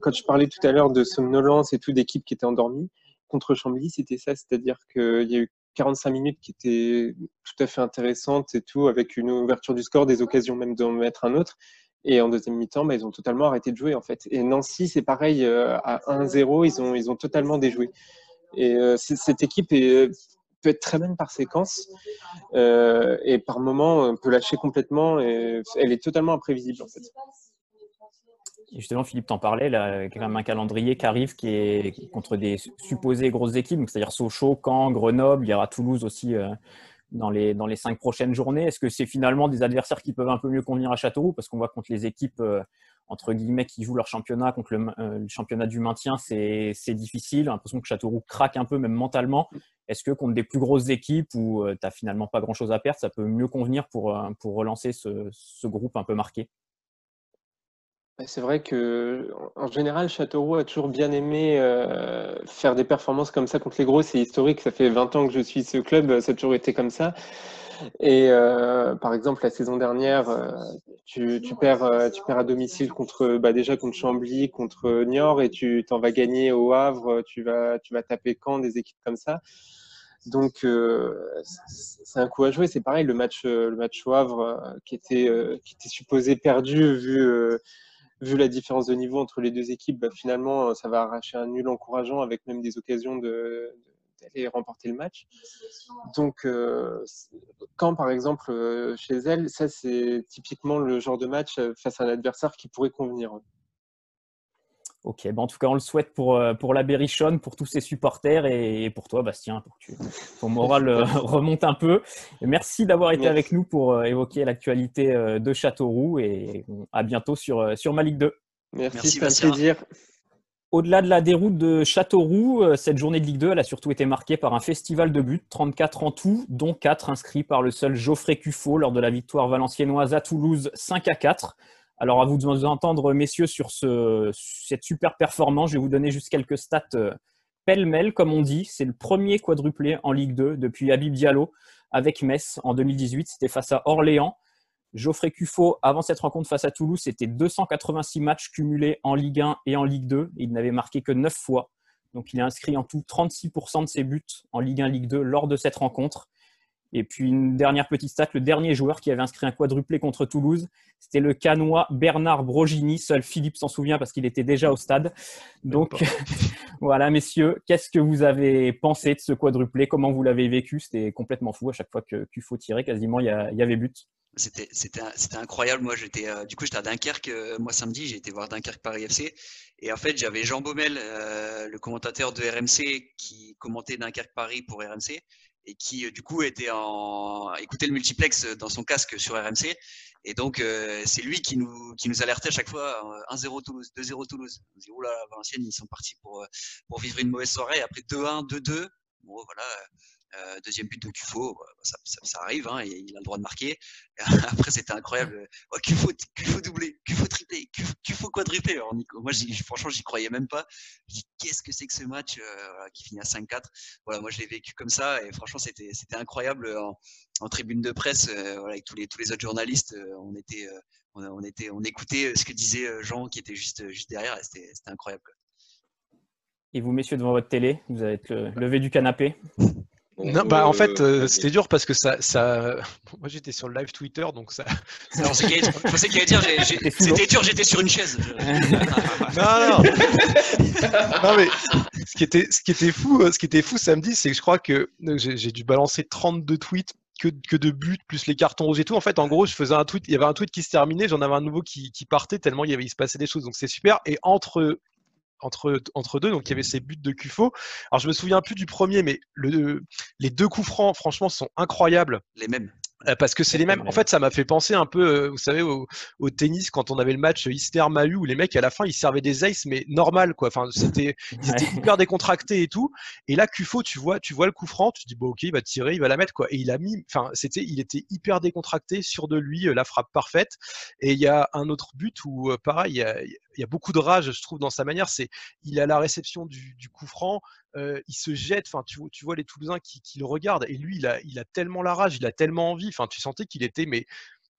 quand je parlais tout à l'heure de somnolence et tout d'équipes qui étaient endormies, contre Chambly, c'était ça, c'est-à-dire qu'il y a eu 45 minutes qui étaient tout à fait intéressantes et tout, avec une ouverture du score, des occasions même d'en mettre un autre. Et en deuxième mi-temps, bah, ils ont totalement arrêté de jouer en fait. Et Nancy, c'est pareil, euh, à 1-0, ils ont, ils ont totalement déjoué. Et euh, cette équipe peut être très bonne par séquence euh, et par moment peut lâcher complètement et elle est totalement imprévisible en fait. Justement, Philippe t'en parlait, là, il y a quand même un calendrier qui arrive qui est contre des supposées grosses équipes, c'est-à-dire Sochaux, Caen, Grenoble, il y aura Toulouse aussi euh, dans, les, dans les cinq prochaines journées. Est-ce que c'est finalement des adversaires qui peuvent un peu mieux convenir à Châteauroux? Parce qu'on voit contre les équipes euh, entre guillemets, qui jouent leur championnat contre le, euh, championnat du maintien, c'est difficile. J'ai l'impression que Châteauroux craque un peu, même mentalement. Est-ce que contre des plus grosses équipes où tu n'as finalement pas grand-chose à perdre, ça peut mieux convenir pour, pour relancer ce, ce groupe un peu marqué? C'est vrai que en général, Châteauroux a toujours bien aimé faire des performances comme ça contre les gros. C'est historique, ça fait 20 ans que je suis ce club, ça a toujours été comme ça. Et euh, par exemple, la saison dernière, euh, tu, tu, perds, euh, tu perds à domicile contre, bah déjà contre Chambly, contre Niort, et tu t'en vas gagner au Havre, tu vas, tu vas taper Caen, des équipes comme ça. Donc, c'est un coup à jouer. C'est pareil, le match, le match au Havre qui, était, qui était supposé perdu vu, vu la différence de niveau entre les deux équipes. Bah, finalement, ça va arracher un nul encourageant avec même des occasions de, et remporter le match. Donc, euh, quand par exemple euh, chez elle, ça c'est typiquement le genre de match euh, face à un adversaire qui pourrait convenir. Ok, bon, en tout cas, on le souhaite pour, pour la Berrichonne, pour tous ses supporters et pour toi, Bastien, pour que ton moral remonte un peu. merci d'avoir été avec nous pour évoquer l'actualité de Châteauroux et à bientôt sur, sur ma Ligue 2. Merci, merci un plaisir. Au-delà de la déroute de Châteauroux, euh, cette journée de Ligue 2 elle a surtout été marquée par un festival de buts, 34 en tout, dont 4 inscrits par le seul Geoffrey Cuffot lors de la victoire valenciennoise à Toulouse 5 à 4. Alors à vous de entendre, messieurs, sur ce, cette super performance, je vais vous donner juste quelques stats euh, pêle-mêle, comme on dit. C'est le premier quadruplé en Ligue 2 depuis Habib Diallo avec Metz en 2018. C'était face à Orléans. Geoffrey Cuffot, avant cette rencontre face à Toulouse, c'était 286 matchs cumulés en Ligue 1 et en Ligue 2. il n'avait marqué que 9 fois. Donc il a inscrit en tout 36% de ses buts en Ligue 1, Ligue 2 lors de cette rencontre. Et puis une dernière petite stat, le dernier joueur qui avait inscrit un quadruplé contre Toulouse, c'était le canois Bernard Brogini. Seul Philippe s'en souvient parce qu'il était déjà au stade. Donc voilà, messieurs, qu'est-ce que vous avez pensé de ce quadruplé? Comment vous l'avez vécu? C'était complètement fou. À chaque fois que Cuffot tirait, quasiment, il y avait but. C'était incroyable. Moi, j'étais, euh, du coup, j'étais à Dunkerque. Euh, moi, samedi, j'ai été voir Dunkerque Paris FC. Et en fait, j'avais Jean Baumel, euh, le commentateur de RMC, qui commentait Dunkerque Paris pour RMC et qui, du coup, était en écoutait le multiplex dans son casque sur RMC. Et donc, c'est lui qui nous, qui nous alertait à chaque fois 1-0 Toulouse, 2-0 Toulouse. On dit, oula, Valenciennes, ils sont partis pour, pour vivre une mauvaise soirée. Après 2-1, 2-2. Bon, voilà euh, deuxième but de Cufo, bah, ça, ça, arrive, hein, il a le droit de marquer. Après, c'était incroyable. Oh, Cufo, Cufo doublé, Cufo triplé, Cufo quadruplé. Alors, moi, franchement, j'y croyais même pas. Qu'est-ce que c'est que ce match euh, qui finit à 5-4 Voilà, moi, je l'ai vécu comme ça et franchement, c'était incroyable en, en, tribune de presse, euh, voilà, avec tous les, tous les autres journalistes. On était, on, on, était, on écoutait ce que disait Jean qui était juste, juste derrière. C'était incroyable. Et vous, messieurs, devant votre télé, vous allez être levé du canapé non, bah en fait, euh, c'était dur parce que ça, ça... moi j'étais sur le live Twitter, donc ça. je pensais qu'il allait dire, c'était dur, j'étais sur une chaise. non, non. non mais ce qui était, ce qui était fou, euh, ce qui était fou samedi, c'est que je crois que j'ai dû balancer 32 tweets que, que, de buts plus les cartons rouges et tout. En fait, en gros, je faisais un tweet, il y avait un tweet qui se terminait, j'en avais un nouveau qui, qui, partait tellement il, y avait, il se passait des choses. Donc c'est super. Et entre entre, entre deux. Donc il y avait ces buts de Cufo. Alors je me souviens plus du premier, mais le, les deux coups francs, franchement, sont incroyables. Les mêmes. Euh, parce que c'est les mêmes. En fait, ça m'a fait penser un peu, euh, vous savez, au, tennis quand on avait le match Ister Mahu où les mecs à la fin ils servaient des aces mais normal quoi. Enfin, c'était ils étaient hyper décontractés et tout. Et là, Cufo, tu vois, tu vois le coup franc, tu te dis bon ok, il va tirer, il va la mettre quoi. Et il a mis, enfin, c'était, il était hyper décontracté, sûr de lui, euh, la frappe parfaite. Et il y a un autre but où pareil, il y a, il y a beaucoup de rage, je trouve, dans sa manière. C'est, il a la réception du, du coup franc, euh, il se jette. Enfin, tu, tu, vois les Toulousains qui, qui, le regardent, et lui, il a, il a tellement la rage, il a tellement envie. Enfin, tu sentais qu'il était, mais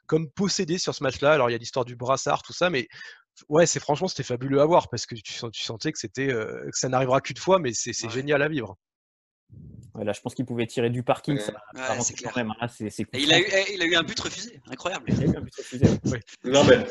comme possédé sur ce match-là. Alors, il y a l'histoire du brassard, tout ça, mais ouais, c'est franchement, c'était fabuleux à voir parce que tu, tu sentais que c'était, euh, que ça n'arrivera qu'une fois, mais c'est génial à vivre là, je pense qu'il pouvait tirer du parking. Ça, c'est clair. Même, hein, il, a eu, il, a eu, un but refusé, incroyable. Il a eu un but refusé. Non, mais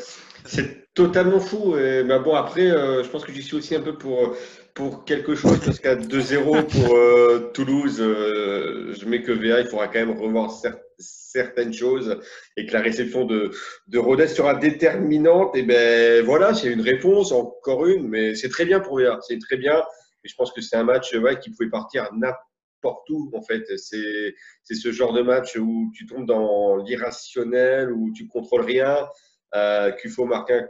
c'est totalement fou. Et, bah, bon, après, euh, je pense que j'y suis aussi un peu pour, pour quelque chose, parce qu'à 2-0 pour euh, Toulouse, euh, je mets que VA, il faudra quand même revoir certaines choses et que la réception de, de Rodez sera déterminante. Et ben voilà, c'est une réponse, encore une, mais c'est très bien pour VA. C'est très bien. Et je pense que c'est un match ouais, qui pouvait partir à n'importe tout en fait. C'est ce genre de match où tu tombes dans l'irrationnel, où tu contrôles rien, euh, qu'il faut marquer un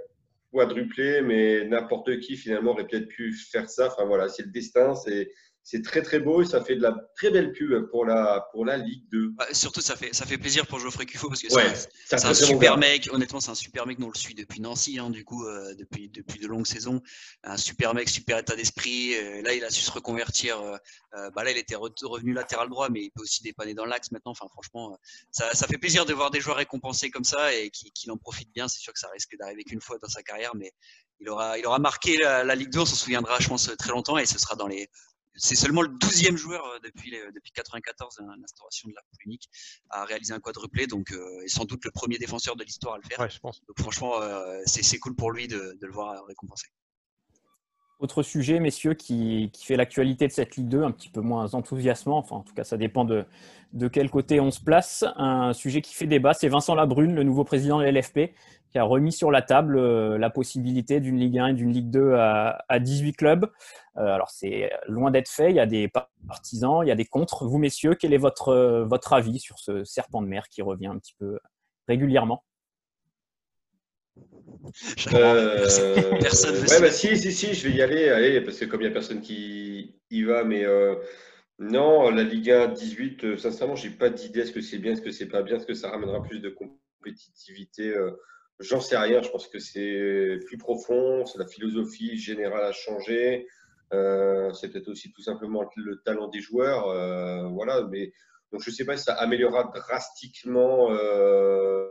quadruplé, mais n'importe qui finalement aurait peut-être pu faire ça. Enfin voilà, c'est le destin, c'est c'est très très beau et ça fait de la très belle pub pour la, pour la Ligue 2. Bah, surtout, ça fait, ça fait plaisir pour Geoffrey Cuffo parce que c'est un super mec. Honnêtement, c'est un super mec. Nous, on le suit depuis Nancy, hein, du coup, euh, depuis, depuis de longues saisons. Un super mec, super état d'esprit. Euh, là, il a su se reconvertir. Euh, bah, là, il était revenu latéral droit, mais il peut aussi dépanner dans l'axe maintenant. Enfin, franchement, ça, ça, fait plaisir de voir des joueurs récompensés comme ça et qu'il qui en profitent bien. C'est sûr que ça risque d'arriver qu'une fois dans sa carrière, mais il aura, il aura marqué la, la Ligue 2. On s'en souviendra, je pense, très longtemps et ce sera dans les c'est seulement le 12e joueur euh, depuis, depuis 94, hein, l'instauration de la poule unique, à réaliser un quadruplé. Donc, euh, et sans doute le premier défenseur de l'histoire à le faire. je pense. Donc, franchement, euh, c'est cool pour lui de, le voir récompensé. Autre sujet, messieurs, qui, fait l'actualité de cette Ligue 2, un petit peu moins enthousiasmant, enfin en tout cas ça dépend de, de quel côté on se place. Un sujet qui fait débat, c'est Vincent Labrune, le nouveau président de l'LFP, qui a remis sur la table euh, la possibilité d'une Ligue 1 et d'une Ligue 2 à, 18 clubs. Euh, alors c'est loin d'être fait, il y a des partisans, il y a des contres. Vous messieurs, quel est votre, votre avis sur ce serpent de mer qui revient un petit peu régulièrement? Euh, personne ouais, bah, si, si, si, je vais y aller, allez, parce que comme il n'y a personne qui y va, mais non, la Ligue 1 18, sincèrement, j'ai pas d'idée est-ce que c'est bien, est-ce que c'est pas bien, est-ce que ça ramènera plus de compétitivité J'en sais rien. Je pense que c'est plus profond. C'est la philosophie générale à changer. Euh, c'est peut-être aussi tout simplement le talent des joueurs. Euh, voilà. Mais donc je ne sais pas si ça améliorera drastiquement euh,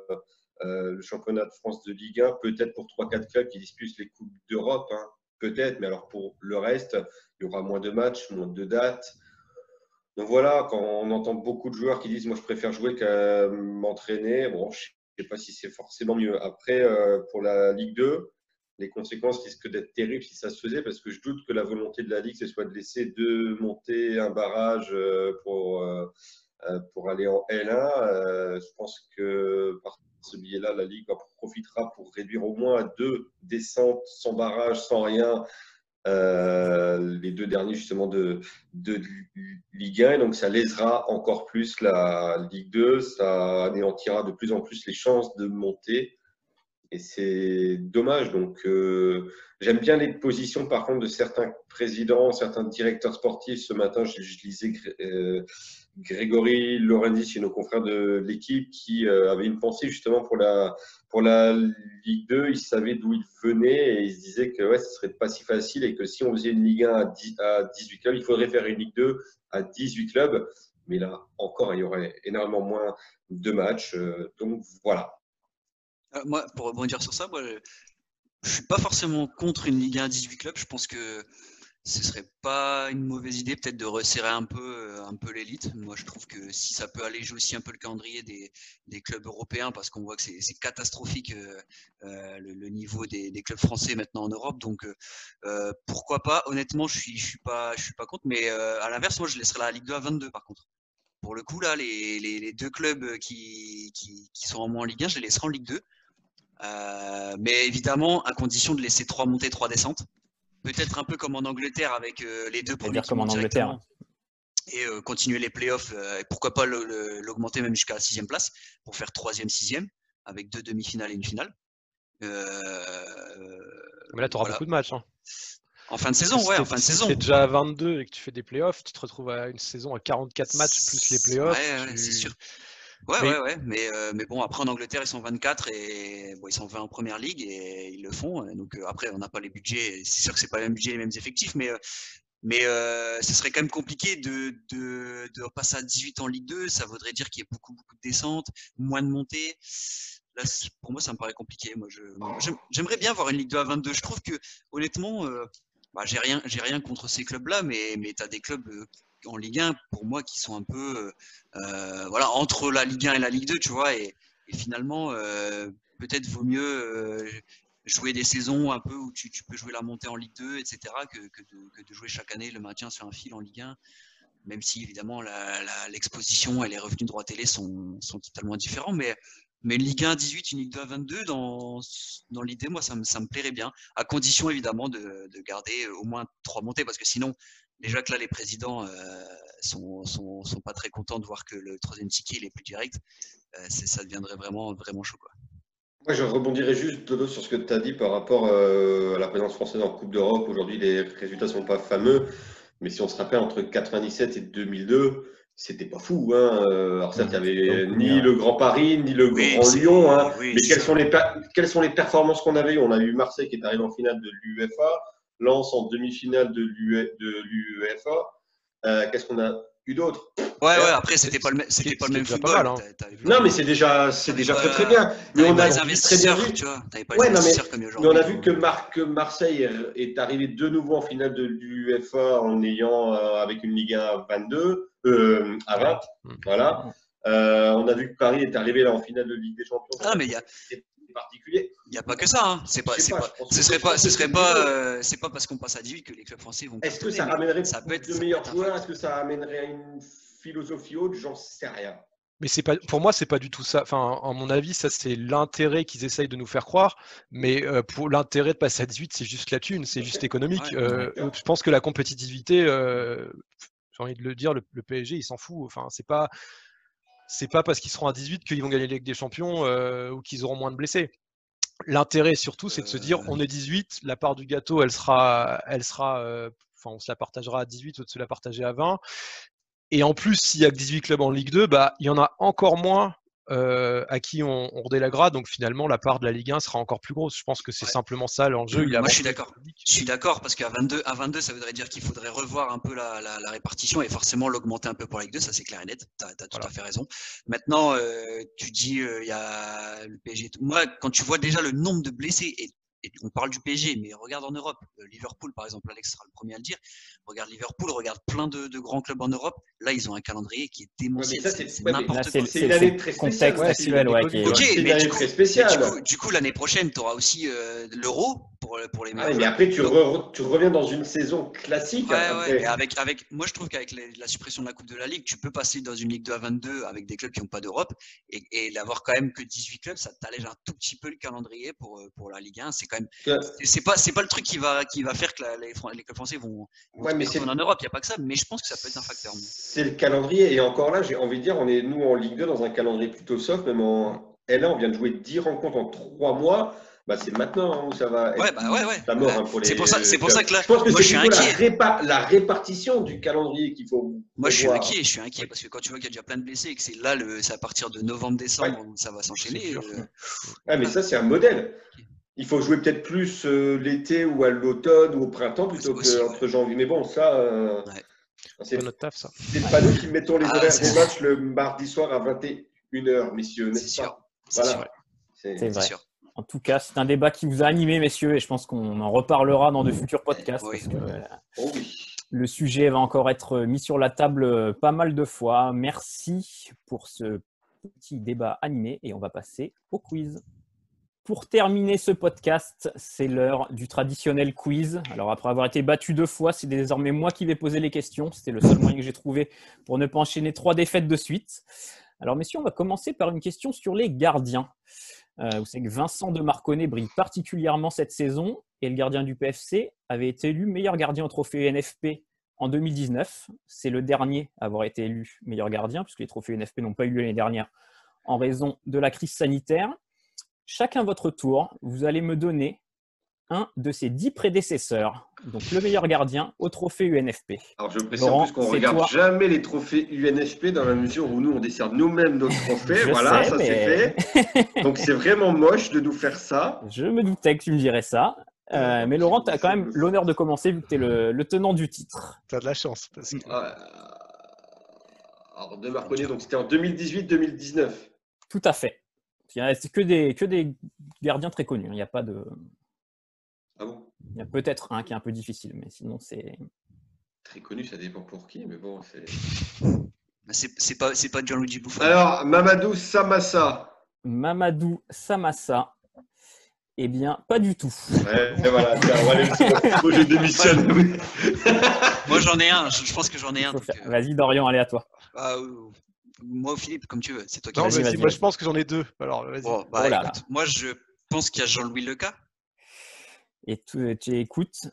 le championnat de France de Ligue 1. Peut-être pour 3-4 clubs qui disputent les coupes d'Europe. Hein. Peut-être. Mais alors pour le reste, il y aura moins de matchs, moins de dates. Donc voilà, quand on entend beaucoup de joueurs qui disent moi je préfère jouer qu'à m'entraîner, bon, je ne sais pas si c'est forcément mieux. Après, euh, pour la Ligue 2, les conséquences risquent d'être terribles si ça se faisait, parce que je doute que la volonté de la Ligue, ce soit de laisser deux monter un barrage euh, pour, euh, pour aller en L1. Je pense que par ce biais-là, la Ligue profitera pour réduire au moins à deux descentes sans barrage, sans rien, euh, les deux derniers justement de, de, Ligue 1. donc ça lésera encore plus la Ligue 2, ça anéantira de plus en plus les chances de monter. Et c'est dommage. Donc euh, j'aime bien les positions par contre de certains présidents, certains directeurs sportifs. Ce matin, je, lisais euh, Grégory Lorenzi, chez nos confrères de l'équipe, qui euh, avait une pensée justement pour la, pour la Ligue 2. Il savait d'où il venait et il se disait que ouais, ce serait pas si facile et que si on faisait une Ligue 1 à, à 18 clubs, il faudrait faire une Ligue 2 à 18 clubs. Mais là, encore, il y aurait énormément moins de matchs. Euh, donc voilà. Euh, moi, pour rebondir sur ça, moi, je ne suis pas forcément contre une Ligue 1 à 18 clubs. Je pense que ce serait pas une mauvaise idée peut-être de resserrer un peu, euh, un peu l'élite. Moi, je trouve que si ça peut alléger aussi un peu le calendrier des, des clubs européens, parce qu'on voit que c'est catastrophique euh, le, niveau des, clubs français maintenant en Europe. Donc, pourquoi pas? Honnêtement, je suis, je suis pas, je suis pas contre. Mais à l'inverse, moi, je laisserai la Ligue 2 à 22 par contre. Pour le coup, là, les, les, les deux clubs qui, qui, qui, sont en moins en Ligue 1, je les laisserai en Ligue 2. Mais évidemment, à condition de laisser trois montées, trois descentes peut-être un peu comme en Angleterre avec euh, les deux premiers. comme en Angleterre. Et euh, continuer les playoffs, euh, et pourquoi pas l'augmenter même jusqu'à la sixième place pour faire troisième, sixième, avec deux demi-finales et une finale. Mais là, tu auras beaucoup de matchs. Hein. En fin de saison, ouais, en fin de saison. Si tu es déjà à 22 et que tu fais des playoffs, tu te retrouves à une saison à 44 matchs plus les playoffs. Ouais, c'est sûr. Ouais, ouais, ouais. Mais, euh, mais bon, après en Angleterre, ils sont 24 et bon, ils sont 20 en première ligue et ils le font. Donc euh, après, on n'a pas les budgets. C'est sûr que c'est pas le même budget, les mêmes effectifs, mais euh, mais euh, ce serait quand même compliqué de, de, de passer à 18 en Ligue 2. Ça voudrait dire qu'il y ait beaucoup, beaucoup de descentes, moins de montées. Là, pour moi, ça me paraît compliqué. Moi, j'aimerais bien voir une Ligue 2 à 22. Je trouve que, honnêtement, bah, j'ai rien, j'ai rien contre ces clubs-là, mais, mais tu as des clubs en Ligue 1, pour moi, qui sont un peu euh, voilà, entre la Ligue 1 et la Ligue 2, tu vois. Et, finalement, euh, peut-être vaut mieux euh, jouer des saisons un peu où tu, peux jouer la montée en Ligue 2, etc., que, de, jouer chaque année le maintien sur un fil en Ligue 1. Même si, évidemment, l'exposition et les revenus droit télé sont, totalement différents. Mais, mais Ligue 1 à 18, une Ligue 2 à 22, dans, dans l'idée, moi, ça me, ça me plairait bien. À condition, évidemment, de, de garder au moins trois montées. Parce que sinon, déjà que là, les présidents euh, sont, sont, sont, pas très contents de voir que le troisième ticket est plus direct. Euh, ça deviendrait vraiment, vraiment chaud. Quoi. Moi, je rebondirais juste, Dodo, sur ce que tu as dit par rapport euh, à la présence française en Coupe d'Europe. Aujourd'hui, les résultats ne sont pas fameux. Mais si on se rappelle, entre 97 et 2002, c'était pas fou. Hein. Alors certes, il n'y avait ni le Grand Paris, ni le Grand Lyon. Hein. mais quelles sont, les, quelles sont les performances qu'on avait On a eu Marseille qui est arrivé en finale de l'UEFA. Lance en demi-finale de l'UEFA. Euh, qu'est-ce qu'on a eu d'autre? Ouais, ouais, après, c'était pas le, c'était pas le même football. Hein. non, mais c'est déjà, c'est déjà très très bien. Mais on a très bien vu. Tu vois, pas ouais, non, mais, mais, on a vu que, Marc, Marseille est arrivé de nouveau en finale de l'UEFA en ayant, euh, avec une Ligue 1 à 22, euh, à 20. Voilà. Euh, on a vu que Paris est arrivé là en finale de Ligue des Champions. Ah, mais il y a, particulier. Il n'y a pas que ça. Hein. C'est pas, pas, ce serait pas, ce serait pas, euh, c'est pas parce qu'on passe à 18 que les clubs français vont. Est-ce que ça ramènerait ça peut être, de meilleurs joueurs Est-ce que ça amènerait à une philosophie autre? J'en sais rien. Mais c'est pas, pour moi, c'est pas du tout ça. Enfin, à mon avis, ça c'est l'intérêt qu'ils essayent de nous faire croire. Mais euh, pour l'intérêt de passer à 18, c'est juste la thune, c'est juste économique. Euh, je pense que la compétitivité, j'ai envie de le dire, le, le PSG, il s'en fout. Enfin, c'est pas, c'est pas parce qu'ils seront à 18 qu'ils vont gagner la Ligue des Champions euh, ou qu'ils auront moins de blessés. L'intérêt surtout, c'est de se dire, on est 18, la part du gâteau, elle sera, elle sera, euh, enfin, on se la partagera à 18 ou de se la partager à 20. Et en plus, s'il y a que 18 clubs en Ligue 2, bah, il y en a encore moins euh, à qui on, on grade Donc finalement, la part de la Ligue 1 sera encore plus grosse. Je pense que c'est simplement ça l'enjeu. Moi, je suis d'accord. Je suis d'accord parce qu'à 22, à 22, ça voudrait dire qu'il faudrait revoir un peu la, la, la répartition et forcément l'augmenter un peu pour la Ligue 2. Ça, c'est clair et net. Tu as, tout à fait raison. Maintenant, euh, tu dis, euh, il y a le PSG. Moi, quand tu vois déjà le nombre de blessés et on parle du PSG, mais regarde en Europe, euh, Liverpool par exemple, Alex sera le premier à le dire. Regarde Liverpool, regarde plein de, grands clubs en Europe. Là, ils ont un calendrier qui est démentiel. c'est n'importe quoi. C'est une année très spéciale. actuel, ouais, qui est... Ok, mais du coup, spéciale. Du coup, l'année prochaine, tu auras aussi euh, l'Euro pour, pour les matchs. mais après, tu, tu, reviens dans une saison classique. Ouais, avec, avec, moi, je trouve qu'avec la suppression de la Coupe de la Ligue, tu peux passer dans une Ligue 2 à 22 avec des clubs qui n'ont pas d'Europe et, et d'avoir quand même que 18 clubs, ça t'allège un tout petit peu le calendrier pour, euh, pour la Ligue 1. C'est quand même, c'est pas, c'est pas le truc qui va, qui va faire que les, les, clubs français vont, ouais, mais en Europe. Il n'y a pas que ça, mais je pense que ça peut être un facteur. C'est le calendrier et encore là, j'ai envie de dire, on est nous en Ligue 2 dans un calendrier plutôt soft, même en L1, on vient de jouer 10 rencontres en 3 mois bah, c'est maintenant hein, où ça va être ouais, bah, ouais, ouais. la mort hein, pour les. C'est pour ça, c'est pour ça que là, je pense que moi, je suis inquiet. La, la, répartition du calendrier qu'il faut. Moi, je suis inquiet. Je suis inquiet parce que quand tu vois qu'il y a déjà plein de blessés et que c'est là, le, c'est à partir de novembre-décembre ça va s'enchaîner. Euh... Ah, mais ça, c'est un modèle. Il faut jouer peut-être plus euh, l'été ou à l'automne ou au printemps plutôt qu'entre janvier. Mais bon, ça. Euh, c'est notre taf, ça. C'est pas nous qui mettons les ah, horaires des matchs le mardi soir à 21h, messieurs, n'est-ce pas Voilà. C'est vrai. En tout cas, c'est un débat qui vous a animé, messieurs, et je pense qu'on en reparlera dans de futurs podcasts. Oui. parce que, euh, Oh oui. le sujet va encore être mis sur la table pas mal de fois. Merci pour ce petit débat animé et on va passer au quiz. Pour terminer ce podcast, c'est l'heure du traditionnel quiz. Alors après avoir été battu deux fois, c'est désormais moi qui vais poser les questions. C'était le seul moyen que j'ai trouvé pour ne pas enchaîner trois défaites de suite. Alors messieurs, on va commencer par une question sur les gardiens. Euh, vous savez que Vincent de Marconnet brille particulièrement cette saison et le gardien du PFC avait été élu meilleur gardien au trophée NFP en 2019. C'est le dernier à avoir été élu meilleur gardien, puisque les trophées NFP n'ont pas eu lieu l'année dernière en raison de la crise sanitaire. Chacun votre tour, vous allez me donner un de ses dix prédécesseurs, donc le meilleur gardien au trophée UNFP. Alors je précise Laurent, en plus qu'on c'est regarde toi. jamais les trophées UNFP dans la mesure où nous on décerne nous-mêmes nos trophées. Je voilà, sais, ça mais- c'est fait. Donc c'est vraiment moche de nous faire ça. Je me doutais que tu me dirais ça. Euh, mais Laurent, tu as quand même l'honneur de commencer vu que tu es le, le tenant du titre. T'as de la chance. Parce que... Euh, Alors de Marconnet, donc c'était en 2018-2019. Tout à fait. Il y a- C'est que des, que des gardiens très connus. Il n'y a pas de. Ah bon? Il y a peut-être un qui est un peu difficile, mais sinon c'est. Très connu, ça dépend pour qui, mais bon, c'est. Bah, C'est pas, c'est pas Gianluigi Buffon. Alors, Mamadou Samassa. Mamadou Samassa. Eh bien, pas du tout. Ouais, et voilà, tiens, on va aller. Moi, je démissionne. Moi j'en ai un, je, je pense que j'en ai un. Euh, Vas-y, Dorian, allez à toi. ah, moi ou Philippe, comme tu veux, c'est toi qui Non, Vas-y, vas-y, vas-y, moi je pense que j'en ai deux. Alors vas-y. Bon, bah, Oh là là. écoute, moi je pense qu'il y a Jean-Louis Leca. Et tu, tu écoutes.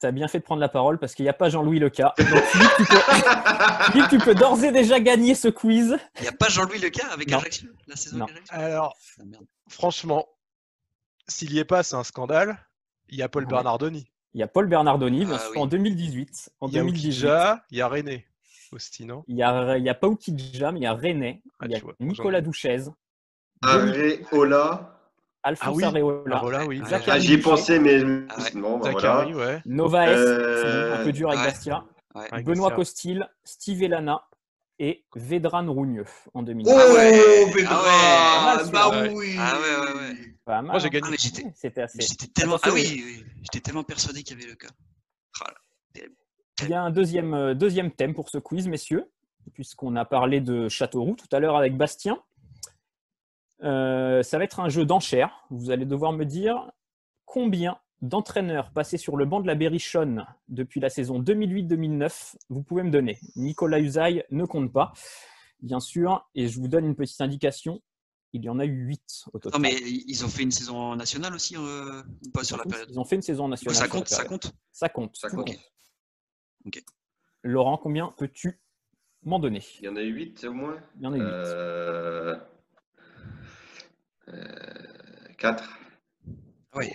Tu as bien fait de prendre la parole parce qu'il n'y a pas Jean-Louis Leca. Donc, Philippe, tu peux, Philippe, tu peux d'ores et déjà gagner ce quiz. Il n'y a pas Jean-Louis Leca avec Non. Ajaccio La saison Non. avec Ajaccio Alors, Ah, franchement, s'il y est pas, c'est un scandale. Il y a Paul Ouais. Bernardoni. Il y a Paul Bernardoni, Ah oui. en 2018. En Il y a 2018. Okidja, il y a René aussi, non Il y a, il y a pas Oukidja, mais il y a René. Ah, il y a vois, Nicolas Douchez. Areola. Alphonse Ah oui, Areola. Areola, oui. Ah, Zachary Ah, j'y ai pensé, mais. Ah. Non, bah, voilà. Zachary, ouais. Novaes, Euh, c'est un peu dur avec ouais. Bastia. Ouais. Benoît. Costil, Steve Elana et Vedran Rougneux en 2020. Oh, Ah ouais, Pedra ah ouais. Bah Ouais. oui Ah ouais, ouais, ouais. Moi, j'ai hein. gagné. Ah, mais j'étais, C'était assez. j'étais tellement, ah oui, oui, j'étais tellement persuadé qu'il y avait Leca. Ah là. Il y a un deuxième, euh, deuxième thème pour ce quiz, messieurs, puisqu'on a parlé de Châteauroux tout à l'heure avec Bastien. Euh, ça va être un jeu d'enchères. Vous allez devoir me dire combien d'entraîneurs passés sur le banc de la Berrichonne depuis la saison 2008-2009 vous pouvez me donner? Nicolas Usaï ne compte pas, bien sûr, et je vous donne une petite indication. Il y en a eu 8 au total. Non, mais ils ont fait une saison nationale aussi, euh, pas sur la période Ils ont fait une saison nationale. ça compte, ça compte? Ça compte. Ça tout compte. compte. Ok. Laurent, combien peux-tu m'en donner? Il y en a eu 8 au moins? Il y en a eu 8. euh... 4. Oui,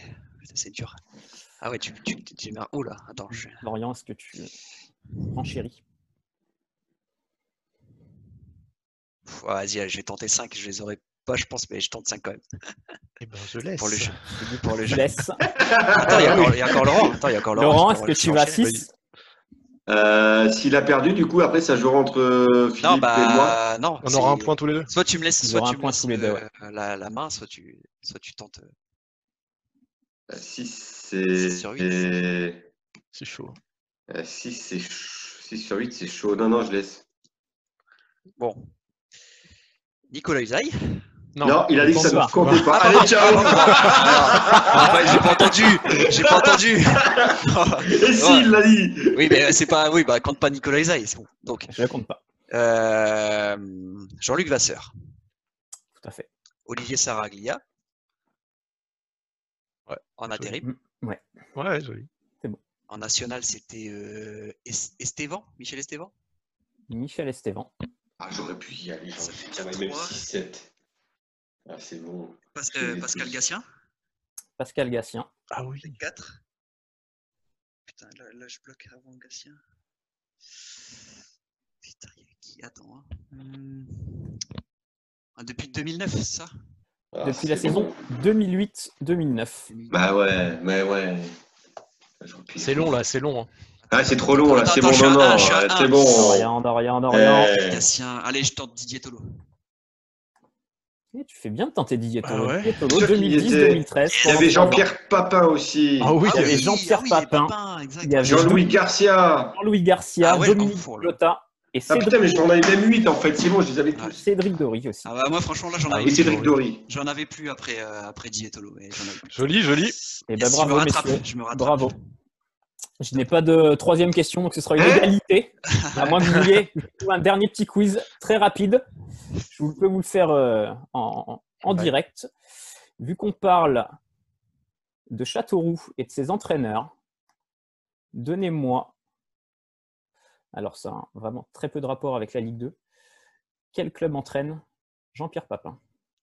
c'est dur. Ah ouais, tu, tu, tu, tu- oh là, attends, je... Lorient, est-ce que tu enchéris ouais, vas-y, je vais tenter 5, je les aurais pas, je pense, mais je tente 5 quand même, Eh ben, je laisse. pour le jeu. Pour le Je jeu. laisse. Attends, il y, a encore- il y a encore Laurent. Attends, il y a encore Laurent. Laurent, je est-ce que je tu vas à enchaîner. 6 Euh, S'il a perdu, du coup, après, ça jouera entre euh, Philippe Non, et moi. bah, non. On aura un point tous les deux. Soit tu me laisses, soit tu un me laisses deux, euh, la, la main, soit tu, soit tu tentes. euh, 6, Six c'est. sur huit. c'est- C'est chaud. euh, 6, c'est ch- 6 sur 8, c'est chaud. Non, non, je laisse. Bon. Nicolas Usaï. Non, il a dit que ça ne comptait pas. Ah, Allez, ciao Ah, bah, j'ai pas entendu. J'ai pas entendu. Et si, il l'a dit oui, mais c'est pas. Oui, bah compte pas Nicolas Usaï, c'est bon. Donc, Je ne compte pas. euh, Jean-Luc Vasseur, Tout à fait. Olivier Saraglia. Ouais, En joli. intérim. Ouais. Ouais, joli. En national, c'était euh, Es- Estevan, Michel Estevan. Michel Estevan. Ah, j'aurais pu y aller. Ça fait J'aurais quatre, même trois. 6, 7. Ah, c'est bon. Euh, Pascal. Gatien, Pascal Gatien. Ah oui. 4. Putain, là, là, je bloque avant Gatien. Putain, il y a qui? Attends. hein. Hmm. Ah, Depuis 2009, c'est ça? Ah, Depuis la saison bon. 2008-2009. 2009. Bah ouais, mais ouais. C'est long là, c'est long. hein. Ah, c'est trop long là, Attends, c'est bon, non, non, c'est bon. Dorian, Dorian, Dorian. Eh, Gatien. Allez, je tente Didier Tolo. Et tu fais bien de tenter Didier Ah ouais. Tolo, qu'il 2010-2013. Il y avait Jean-Pierre Papin aussi. Ah oui, Il y avait oui, Jean-Pierre ah oui, Papin. exact. Il y avait Jean-Louis Garcia. Jean-Louis Garcia, Ah ouais, Dominique. Lotta et Ah Cédric, putain, mais j'en avais même 8 en fait, c'est bon, je les avais tous. Cédric Dory aussi. Ah bah, moi, franchement, là, j'en Ah avais, Et oui, Cédric. Dory. J'en avais plus après, euh, après Dietolo. ouais, j'en avais plus. Joli, joli. Et ben Yes, bravo, je me rattrape, messieurs. je me rattrape. Bravo. Je n'ai pas de troisième question, donc ce sera une Hein égalité. À moins que vous vouliez un dernier petit quiz très rapide. Je peux vous le faire euh, en, en direct. Vu qu'on parle de Châteauroux et de ses entraîneurs, donnez-moi, alors ça a vraiment très peu de rapport avec la Ligue 2, quel club entraîne Jean-Pierre Papin?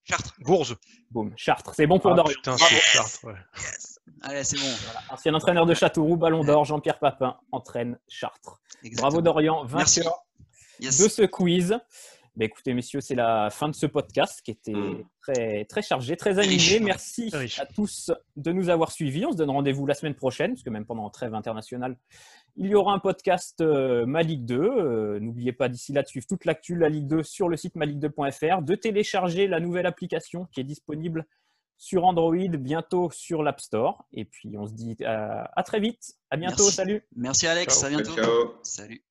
Chartres. Bourges. Boum, Chartres. C'est bon pour Ah, Dorian. putain, Bravo. c'est Chartres, ouais. Yes. Allez, c'est bon. Ancien entraîneur de Châteauroux, Ballon d'Or, Jean-Pierre Papin entraîne Chartres. Exactement. Bravo Dorian, Merci. vainqueur Yes. de ce quiz. Écoutez, messieurs, c'est la fin de ce podcast qui était Mm. très, très chargé, très animé. Riche. Merci Riche. à tous de nous avoir suivis. On se donne rendez-vous la semaine prochaine, parce que même pendant la trêve internationale, il y aura un podcast euh, Ma Ligue 2. Euh, N'oubliez pas d'ici là de suivre toute l'actu de la Ligue 2 sur le site maligue2.fr, de télécharger la nouvelle application qui est disponible sur Android, bientôt sur l'App Store. Et puis, on se dit euh, à très vite. À bientôt. Merci. Salut. Merci Alex, Ciao. à bientôt. Ciao. Salut.